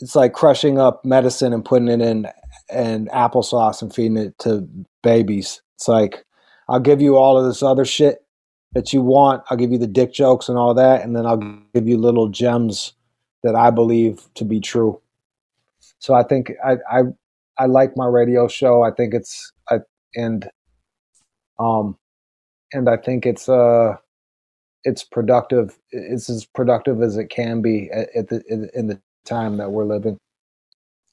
It's like crushing up medicine and putting it in and applesauce and feeding it to babies. It's like I'll give you all of this other shit that you want. I'll give you the dick jokes and all that, and then I'll give you little gems that I believe to be true. So I think I I, I like my radio show. I think it's I and um, and I think it's uh, it's productive. It's as productive as it can be at, at the in the time that we're living.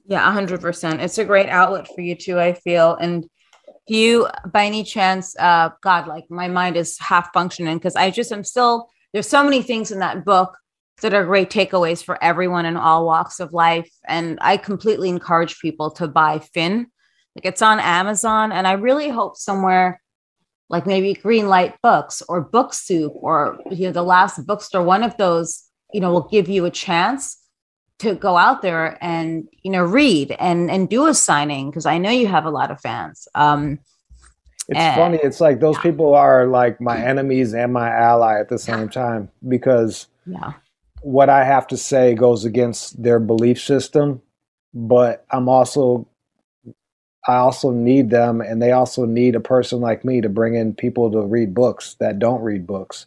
Yeah, hundred percent. It's a great outlet for you too. I feel and you by any chance uh god like my mind is half functioning because i just am still there's so many things in that book that are great takeaways for everyone in all walks of life and i completely encourage people to buy fin like it's on amazon and i really hope somewhere like maybe Greenlight Books or Book Soup or you know the last bookstore. One of those, you know, will give you a chance to go out there and you know read and and do a signing because I know you have a lot of fans. Um, it's and, funny. It's like those yeah. people are like my enemies and my ally at the same time because yeah. what I have to say goes against their belief system, but I'm also I also need them, and they also need a person like me to bring in people to read books that don't read books.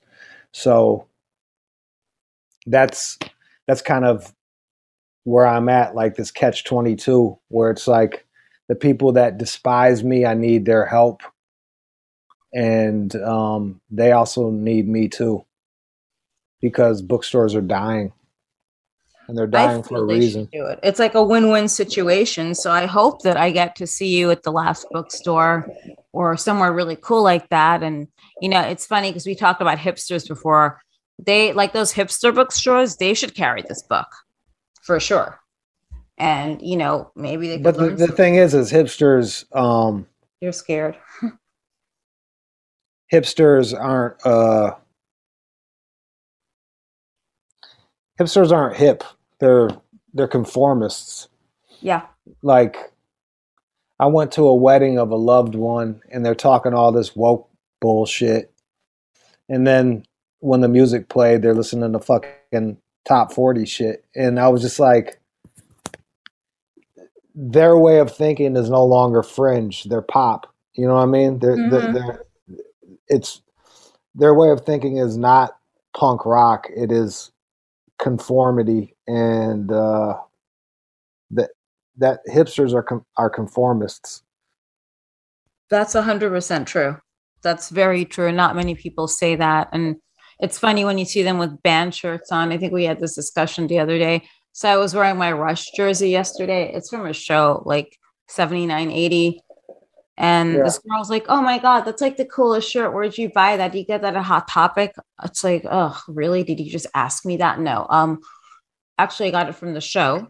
So that's that's kind of where I'm at, like this catch twenty two, where it's like the people that despise me, I need their help, and um, they also need me too, because bookstores are dying and they're dying for a reason. Do it. It's like a win-win situation. So I hope that I get to see you at the last bookstore or somewhere really cool like that. And you know, it's funny because we talked about hipsters before. They like those hipster bookstores. They should carry this book for sure. And you know, maybe they. But the, the thing is, is hipsters. um You're scared. hipsters aren't. uh hipsters aren't hip they're they're conformists. Yeah. Like I went to a wedding of a loved one and they're talking all this woke bullshit. And then when the music played, they're listening to fucking top 40 shit. And I was just like, their way of thinking is no longer fringe. They're pop. You know what I mean? They're, mm-hmm. they're, they're, it's their way of thinking is not punk rock. It is conformity and uh, that that hipsters are com- are conformists. That's a hundred percent true. That's very true. Not many people say that, and It's funny when you see them with band shirts on. I think we had this discussion the other day. So I was wearing my Rush jersey yesterday. It's from a show like 79, 80. And Yeah. this girl's like, oh my God, that's like the coolest shirt. Where'd you buy that? Did you get that at Hot Topic? It's like, oh, really? Did you just ask me that? No. Um, actually I got it from the show.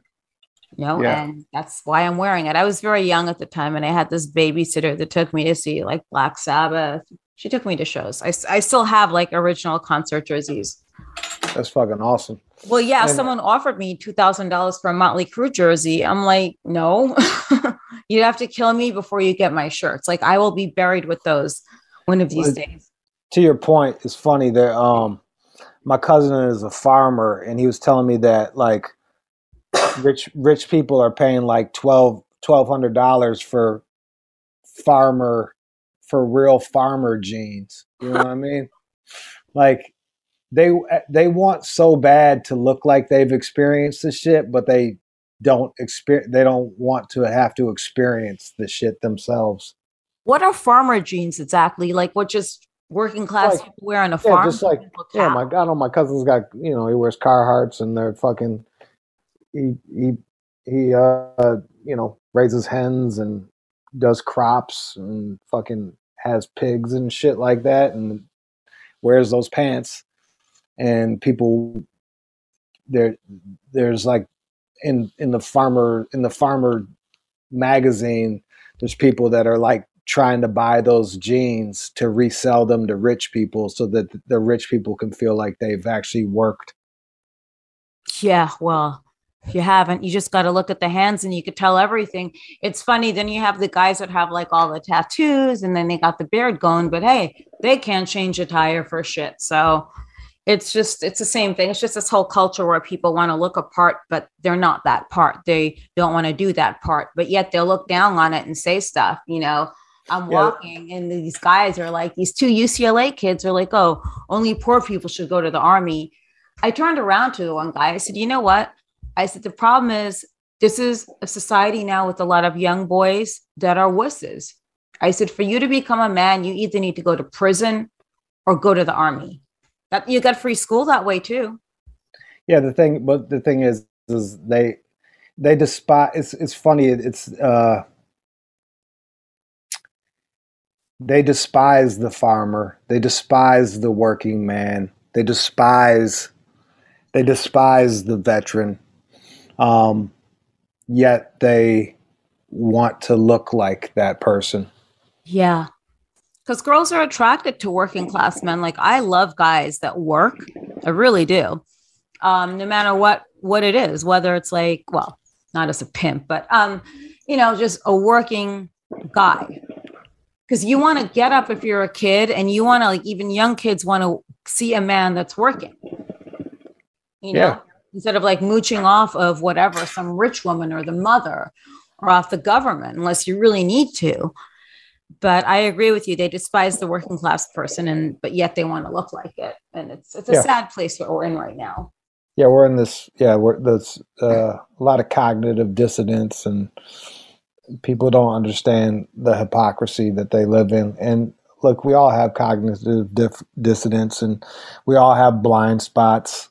You know, Yeah. and that's why I'm wearing it. I was very young at the time, and I had this babysitter that took me to see like Black Sabbath. She took me to shows. I, I still have like original concert jerseys. That's fucking awesome. Well, yeah, And- someone offered me two thousand dollars for a Motley Crue jersey. I'm like, no, you have to kill me before you get my shirts. Like, I will be buried with those one of these Well, days. to your point, it's funny that um my cousin is a farmer and he was telling me that like rich rich people are paying like twelve twelve hundred dollars for farmer for real farmer jeans. You know what I mean? Like they they want so bad to look like they've experienced the shit, but they don't experience they don't want to have to experience the shit themselves. What are farmer jeans exactly? Like, what just working class Like- people wear on a yeah, farm? just like- Yeah, my God, my cousin's got you know he wears Carhartts and they're fucking he he he uh you know raises hens and does crops and fucking has pigs and shit like that and wears those pants. And people there there's like in in the farmer in the farmer magazine there's people that are like trying to buy those jeans to resell them to rich people so that the rich people can feel like they've actually worked. Yeah, well, you haven't, you just got to look at the hands and you could tell everything. It's funny. Then you have the guys that have like all the tattoos and then they got the beard going, but hey, they can't change a tire for shit. So it's just, it's the same thing. It's just this whole culture where people want to look a part, but they're not that part. They don't want to do that part, but yet they'll look down on it and say stuff, you know. I'm Yeah. walking and these guys are like, these two UCLA kids are like, oh, only poor people should go to the army. I turned around to the one guy. I said, you know what? I said, the problem is this is a society now with a lot of young boys that are wusses. I said, for you to become a man, you either need to go to prison or go to the army. That you got free school that way too. yeah the thing but the thing is is they they despise it's it's funny it's uh they despise the farmer they despise the working man they despise they despise the veteran um yet they want to look like that person Yeah. Because girls are attracted to working class men. Like I love guys that work. I really do. Um, no matter what what it is, whether it's like, well, not as a pimp, but um, you know, just a working guy. Because you want to get up if you're a kid and you want to like even young kids want to see a man that's working. You know, Yeah. Instead of like mooching off of whatever, some rich woman or the mother or off the government, unless you really need to but I agree with you. They despise the working class person, and but yet they want to look like it, and it's it's a Yeah. sad place that we're in right now. yeah we're in this yeah we're there's uh, a lot of cognitive dissonance and people don't understand the hypocrisy that they live in and look we all have cognitive dif- dissonance and we all have blind spots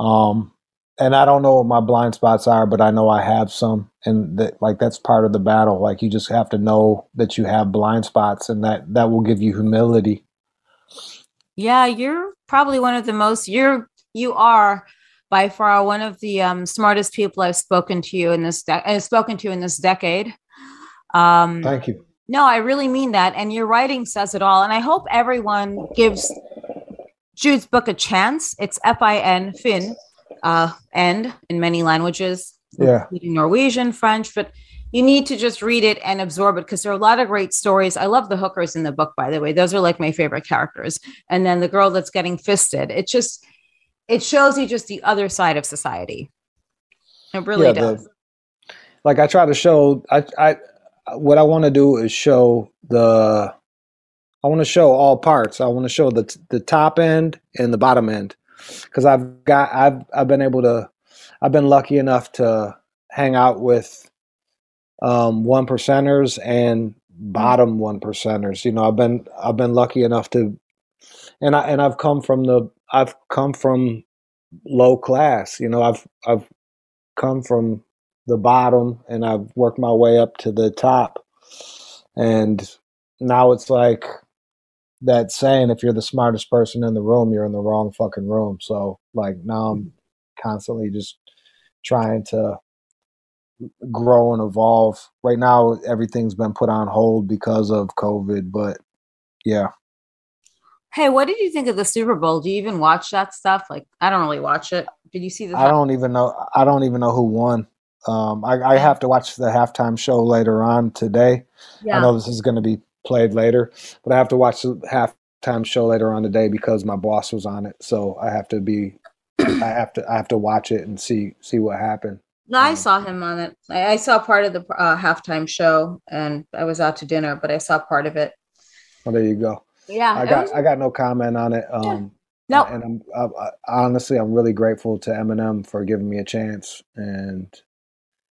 um and i don't know what my blind spots are but i know i have some and that like that's part of the battle like you just have to know that you have blind spots and that that will give you humility Yeah, you're probably one of the most you're you are by far one of the um, smartest people I've spoken to you in this de- I've spoken to in this decade. Um, thank you No, I really mean that. And your writing says it all. And I hope everyone gives Jude's book a chance. It's F I N, Fin, uh, end in many languages, yeah including Norwegian, French, but you need to just read it and absorb it because there are a lot of great stories. I love the hookers in the book, by the way. Those are like my favorite characters. And then the girl that's getting fisted. It just, it shows you just the other side of society. It really Yeah, does. the- like I try to show I I what I want to do is show the I want to show all parts. I want to show the the top end and the bottom end because I've got I've I've been able to I've been lucky enough to hang out with um one percenters and bottom one percenters. You know, I've been I've been lucky enough to and I and I've come from the I've come from low class. You know, I've I've come from the bottom and I've worked my way up to the top. And now it's like that saying if you're the smartest person in the room, you're in the wrong fucking room. So like now I'm constantly just trying to grow and evolve. Right now everything's been put on hold because of COVID, but yeah. Hey, what did you think of the Super Bowl? Do you even watch that stuff? Like, I don't really watch it. Did you see the? I don't even know. I don't even know who won. Um, I, I have to watch the halftime show later on today. Yeah. I know this is going to be played later, but I have to watch the halftime show later on today because my boss was on it. So I have to be. I have to. I have to watch it and see see what happened. No, I um, saw him on it. I, I saw part of the uh, halftime show, and I was out to dinner, but I saw part of it. Well, there you go. Yeah, I got was, I got no comment on it. Um, yeah. No, and I'm I, I, honestly I'm really grateful to Eminem for giving me a chance and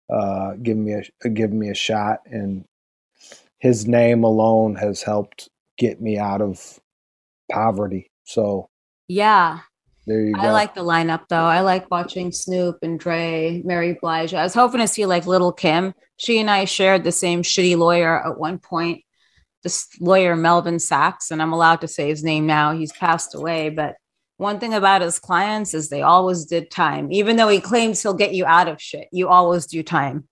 uh, giving me a giving me a shot. And his name alone has helped get me out of poverty. So yeah, there you go. I like the lineup though. I like watching Snoop and Dre, Mary Blige. I was hoping to see like Lil' Kim. She and I shared the same shitty lawyer at one point this lawyer Melvin Sachs, and I'm allowed to say his name now. He's passed away, but one thing about his clients is they always did time, even though he claims he'll get you out of shit. You always do time.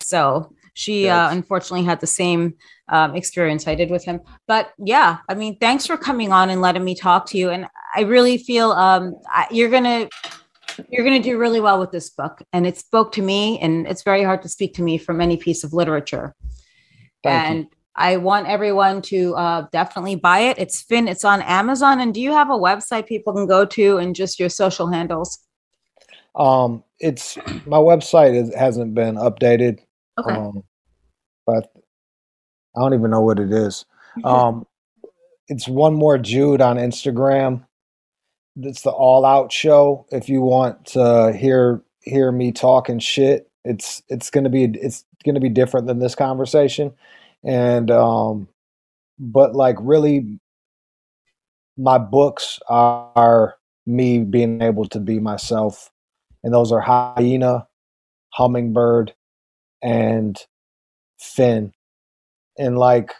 So she yes. uh, unfortunately had the same um, experience I did with him. But yeah, I mean, thanks for coming on and letting me talk to you. And I really feel um, I, you're gonna you're gonna do really well with this book. And it spoke to me, and it's very hard to speak to me from any piece of literature. Thank and you. I want everyone to uh, definitely buy it. It's Fin. It's on Amazon. And do you have a website people can go to and just your social handles? Um, it's my website is, hasn't been updated. Okay. Um, but I don't even know what it is. Um, it's one more Jude on Instagram. It's the All Out Show. If you want to hear hear me talking shit, it's it's gonna be it's gonna be different than this conversation and um but like really my books are me being able to be myself and those are hyena hummingbird and fin and like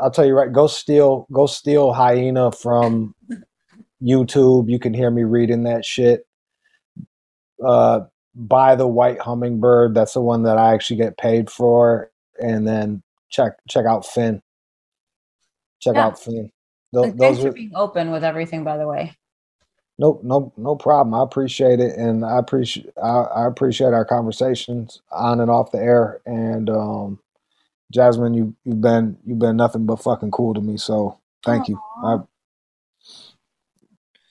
i'll tell you right go steal go steal hyena from youtube you can hear me reading that shit uh buy the white hummingbird that's the one that i actually get paid for and then check check out Fin. Check yeah. out Fin. Th- thanks for being open with everything, by the way. No, no, no problem. I appreciate it, and I appreciate I, I appreciate our conversations on and off the air. And um, Jasmin, you you've been you've been nothing but fucking cool to me. So thank Aww. you. I,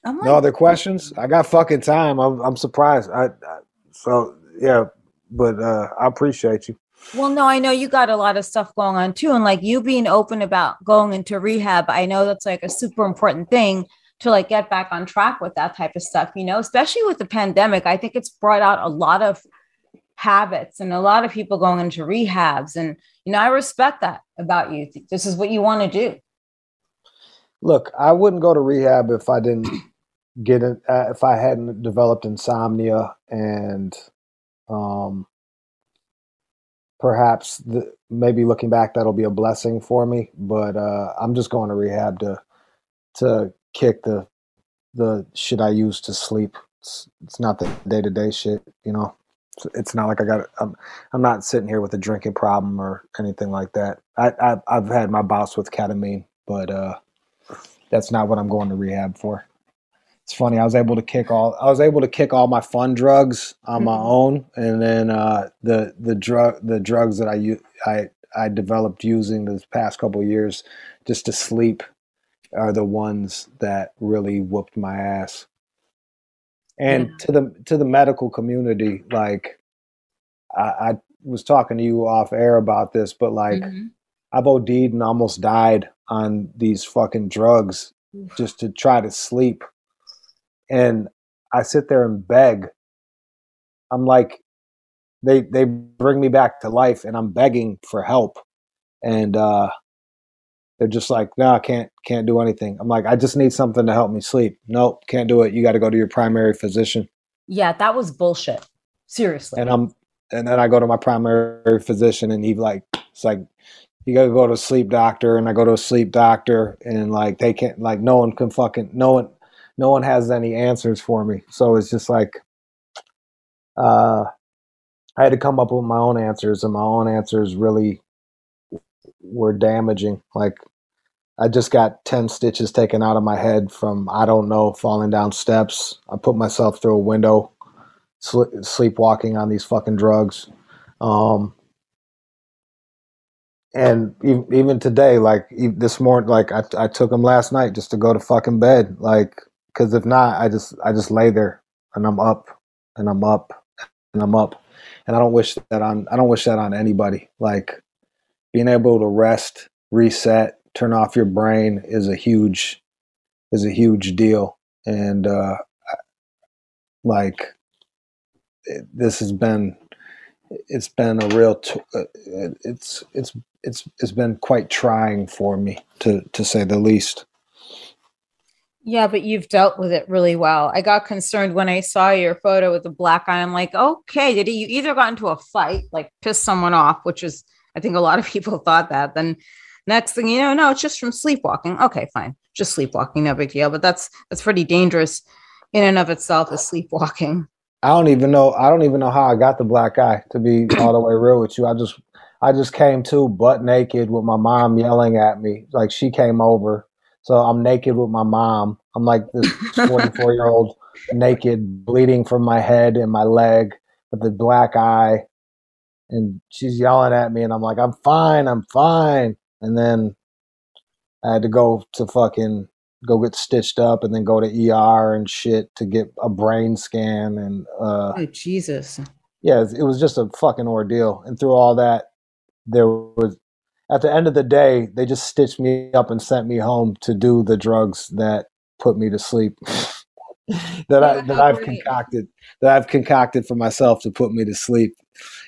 like, no other questions? I got fucking time. I'm I'm surprised. I, I so yeah, but uh, I appreciate you. Well, no, I know you got a lot of stuff going on too. And like you being open about going into rehab, I know that's like a super important thing to like get back on track with that type of stuff, you know, especially with the pandemic. I think it's brought out a lot of habits and a lot of people going into rehabs. And, you know, I respect that about you. This is what you want to do. Look, I wouldn't go to rehab if I didn't get it, uh, if I hadn't developed insomnia and, um, perhaps the, maybe looking back that'll be a blessing for me but uh, i'm just going to rehab to to kick the the shit i use to sleep it's, it's not the day-to-day shit you know it's, it's not like i got I'm, I'm not sitting here with a drinking problem or anything like that i, I i've had my bouts with ketamine but uh that's not what i'm going to rehab for it's funny. I was able to kick all I was able to kick all my fun drugs on my mm-hmm. own, and then uh, the the drug the drugs that I I I developed using this past couple years just to sleep are the ones that really whooped my ass. And yeah. to the to the medical community, like I, I, was talking to you off air about this, but like mm-hmm. I've OD'd and almost died on these fucking drugs just to try to sleep and I sit there and beg. I'm like, they they bring me back to life, and I'm begging for help, and uh, They're just like, no, I can't can't do anything. I'm like, I just need something to help me sleep. Nope, can't do it. You got to go to your primary physician. Yeah, that was bullshit. Seriously. And I'm and then I go to my primary physician and he like it's like you gotta go to a sleep doctor and I go to a sleep doctor and like they can't like no one can fucking no one no one has any answers for me. So it's just like uh I had to come up with my own answers and my own answers really were damaging. Like I just got 10 stitches taken out of my head from I don't know falling down steps. I put myself through a window sleepwalking on these fucking drugs. Um, and even today, like this morning, like I, I took them last night just to go to fucking bed. Like, cause if not, I just, I just lay there and I'm up and I'm up and I'm up. And I don't wish that on, I don't wish that on anybody. Like being able to rest, reset, turn off your brain is a huge, is a huge deal. And, uh, like this has been it's been a real t- uh, it's it's it's it's been quite trying for me to to say the least. Yeah but you've dealt with it really well. I got concerned when i saw your photo with the black eye. I'm like okay did you either got into a fight like piss someone off which is i think a lot of people thought that then next thing you know no it's just from sleepwalking okay fine just sleepwalking no big deal but that's that's pretty dangerous in and of itself is sleepwalking I don't even know. I don't even know how I got the black eye. To be all the way real with you, I just I just came to butt naked with my mom yelling at me. Like she came over, so I'm naked with my mom. I'm like this 44 year old naked, bleeding from my head and my leg with the black eye, and she's yelling at me, and I'm like, I'm fine, I'm fine. And then I had to go to fucking go get stitched up and then go to ER and shit to get a brain scan and uh oh, Jesus. Yeah, it was just a fucking ordeal. And through all that, there was at the end of the day, they just stitched me up and sent me home to do the drugs that put me to sleep. that I that I've concocted that I've concocted for myself to put me to sleep.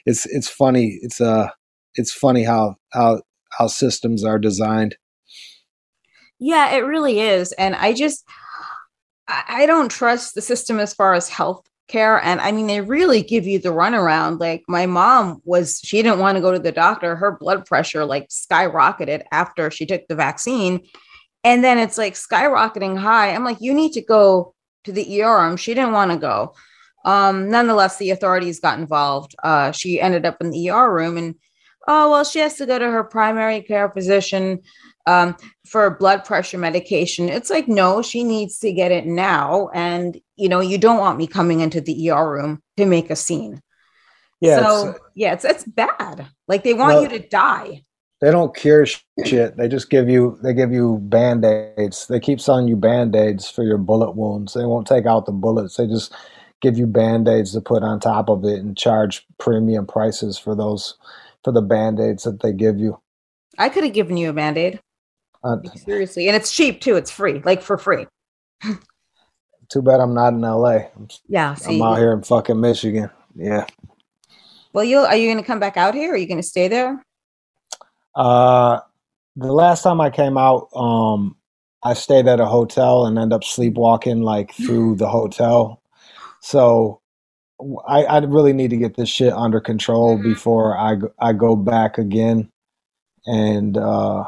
It's it's funny. It's uh it's funny how how how systems are designed. Yeah, it really is. And I just, I don't trust the system as far as health care. And I mean, they really give you the runaround. Like my mom was, she didn't want to go to the doctor. Her blood pressure like skyrocketed after she took the vaccine. And then it's like skyrocketing high. I'm like, you need to go to the ER. She didn't want to go. Um, nonetheless, the authorities got involved. Uh, she ended up in the ER room and, oh, well, she has to go to her primary care physician um, for blood pressure medication. It's like, no, she needs to get it now. And, you know, you don't want me coming into the ER room to make a scene. Yeah. So, it's, yeah, it's, it's bad. Like they want you to die. They don't cure shit. They just give you, they give you band aids. They keep selling you band aids for your bullet wounds. They won't take out the bullets. They just give you band aids to put on top of it and charge premium prices for those, for the band aids that they give you. I could have given you a band aid. Uh, Seriously, and it's cheap too. It's free, like for free. Too bad I'm not in LA. I'm, yeah, see, I'm out here in fucking Michigan. Yeah. Well, you are you going to come back out here? Or are you going to stay there? Uh, the last time I came out, um, I stayed at a hotel and end up sleepwalking like through the hotel. So I, I really need to get this shit under control mm-hmm. before I I go back again. And uh,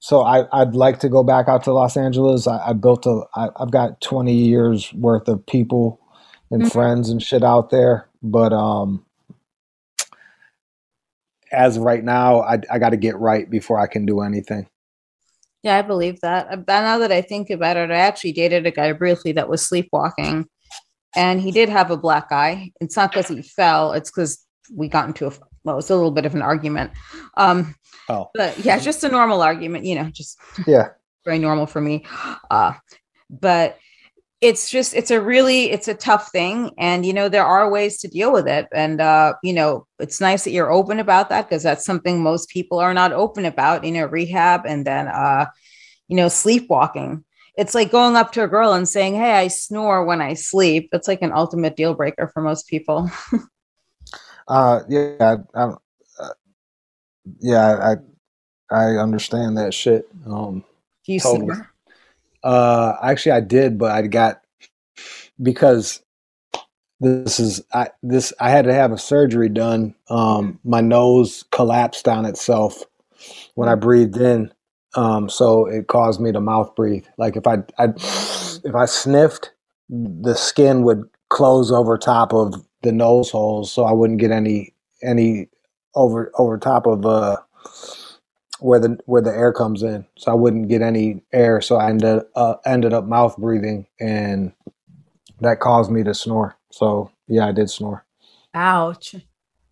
so I, I'd like to go back out to Los Angeles. I, I built a, I, I've got 20 years worth of people and mm-hmm. friends and shit out there. But um, as right now, I, I got to get right before I can do anything. Yeah, I believe that. Now that I think about it, I actually dated a guy briefly that was sleepwalking, and he did have a black eye. It's not because he fell; it's because we got into a well, it's a little bit of an argument. Um, oh, but yeah, just a normal argument, you know, just yeah, very normal for me. Uh, but it's just it's a really it's a tough thing and you know there are ways to deal with it and uh you know it's nice that you're open about that because that's something most people are not open about you know rehab and then uh you know sleepwalking it's like going up to a girl and saying hey i snore when i sleep it's like an ultimate deal breaker for most people Uh, yeah, I, uh, yeah, I, I understand that shit. Um, Do you Totally. snore? uh, actually, I did, but I got because this is I this I had to have a surgery done. Um, my nose collapsed on itself when I breathed in, um, so it caused me to mouth breathe. Like if I I if I sniffed, the skin would close over top of the nose holes, so I wouldn't get any any over over top of uh where the where the air comes in. So I wouldn't get any air. So I ended uh, ended up mouth breathing, and that caused me to snore. So yeah, I did snore. Ouch.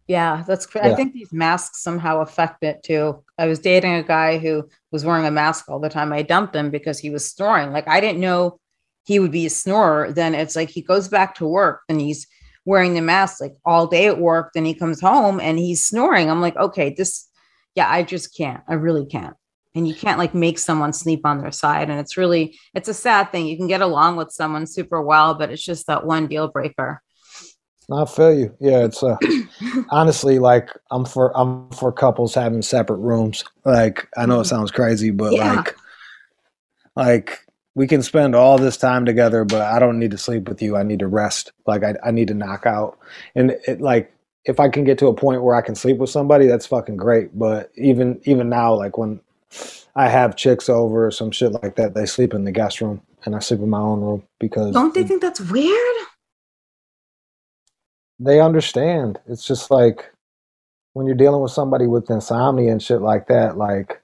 Yeah, that's cra- I think these masks somehow affect it too. I was dating a guy who was wearing a mask all the time. I dumped him because he was snoring. Like I didn't know he would be a snorer. Then it's like he goes back to work and he's wearing the mask like all day at work. Then he comes home and he's snoring. I'm like, okay, this, yeah, I just can't. I really can't. And you can't like make someone sleep on their side. And it's really, it's a sad thing. You can get along with someone super well, but it's just that one deal breaker. I feel you. Yeah, it's uh, honestly like I'm for I'm for couples having separate rooms. Like I know it mm-hmm. sounds crazy, but Yeah. like like we can spend all this time together, but I don't need to sleep with you. I need to rest. Like I I need to knock out. And it like if I can get to a point where I can sleep with somebody, that's fucking great. But even even now, like when I have chicks over or some shit like that, they sleep in the guest room and I sleep in my own room because Don't they think that's weird? They understand. It's just like when you're dealing with somebody with insomnia and shit like that, like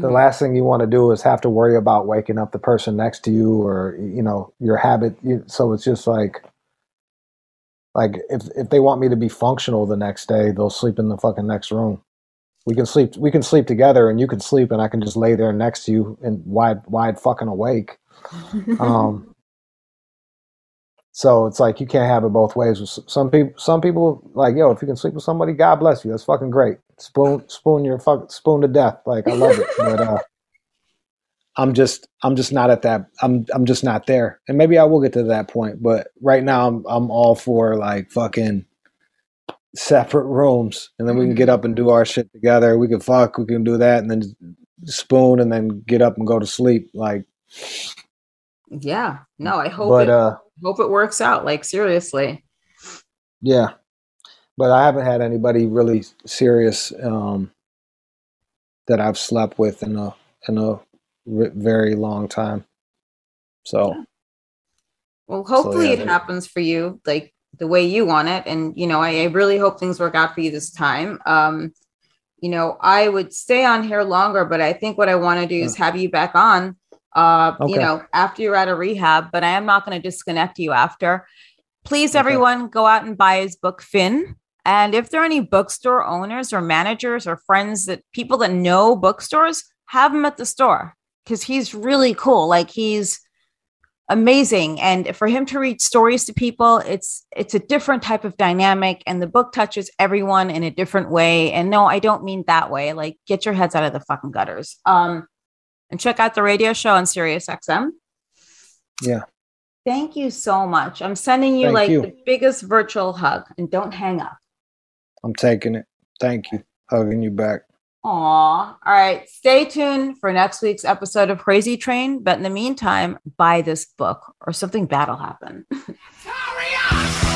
the Mhm. last thing you want to do is have to worry about waking up the person next to you or you know your habit so it's just like like if if they want me to be functional the next day they'll sleep in the fucking next room we can sleep we can sleep together and you can sleep and i can just lay there next to you and wide wide fucking awake um so it's like you can't have it both ways. Some people some people like yo if you can sleep with somebody god bless you. That's fucking great. Spoon spoon your fuck spoon to death. Like i love it. But uh i'm just i'm just not at that i'm i'm just not there. And maybe i will get to that point but right now i'm i'm all for like fucking separate rooms. And then we can get up and do our shit together. We can fuck we can do that and then spoon and then get up and go to sleep. Like yeah. No, I hope but it uh hope it works out. Like seriously. Yeah, but I haven't had anybody really serious um, that I've slept with in a in a very long time. So Well, hopefully yeah, it happens for you like the way you want it. And you know, I, I really hope things work out for you this time. Um, you know, I would stay on here longer, but I think what I want to do is have you back on uh, you know, after you're out of rehab, but I am not going to disconnect you after. Please, Okay. everyone, go out and buy his book, Fin. And if there are any bookstore owners or managers or friends that people that know bookstores, have him at the store because he's really cool. Like he's amazing. And for him to read stories to people, it's it's a different type of dynamic. And the book touches everyone in a different way. And no, I don't mean that way. Like get your heads out of the fucking gutters. Um, and check out the radio show on Sirius XM. Yeah. Thank you so much. I'm sending you Thank like you. the biggest virtual hug and don't hang up. I'm taking it. Thank you. Hugging you back. Aw. All right. Stay tuned for next week's episode of Crazy Train. But in the meantime, buy this book or something bad will happen. Hurry up!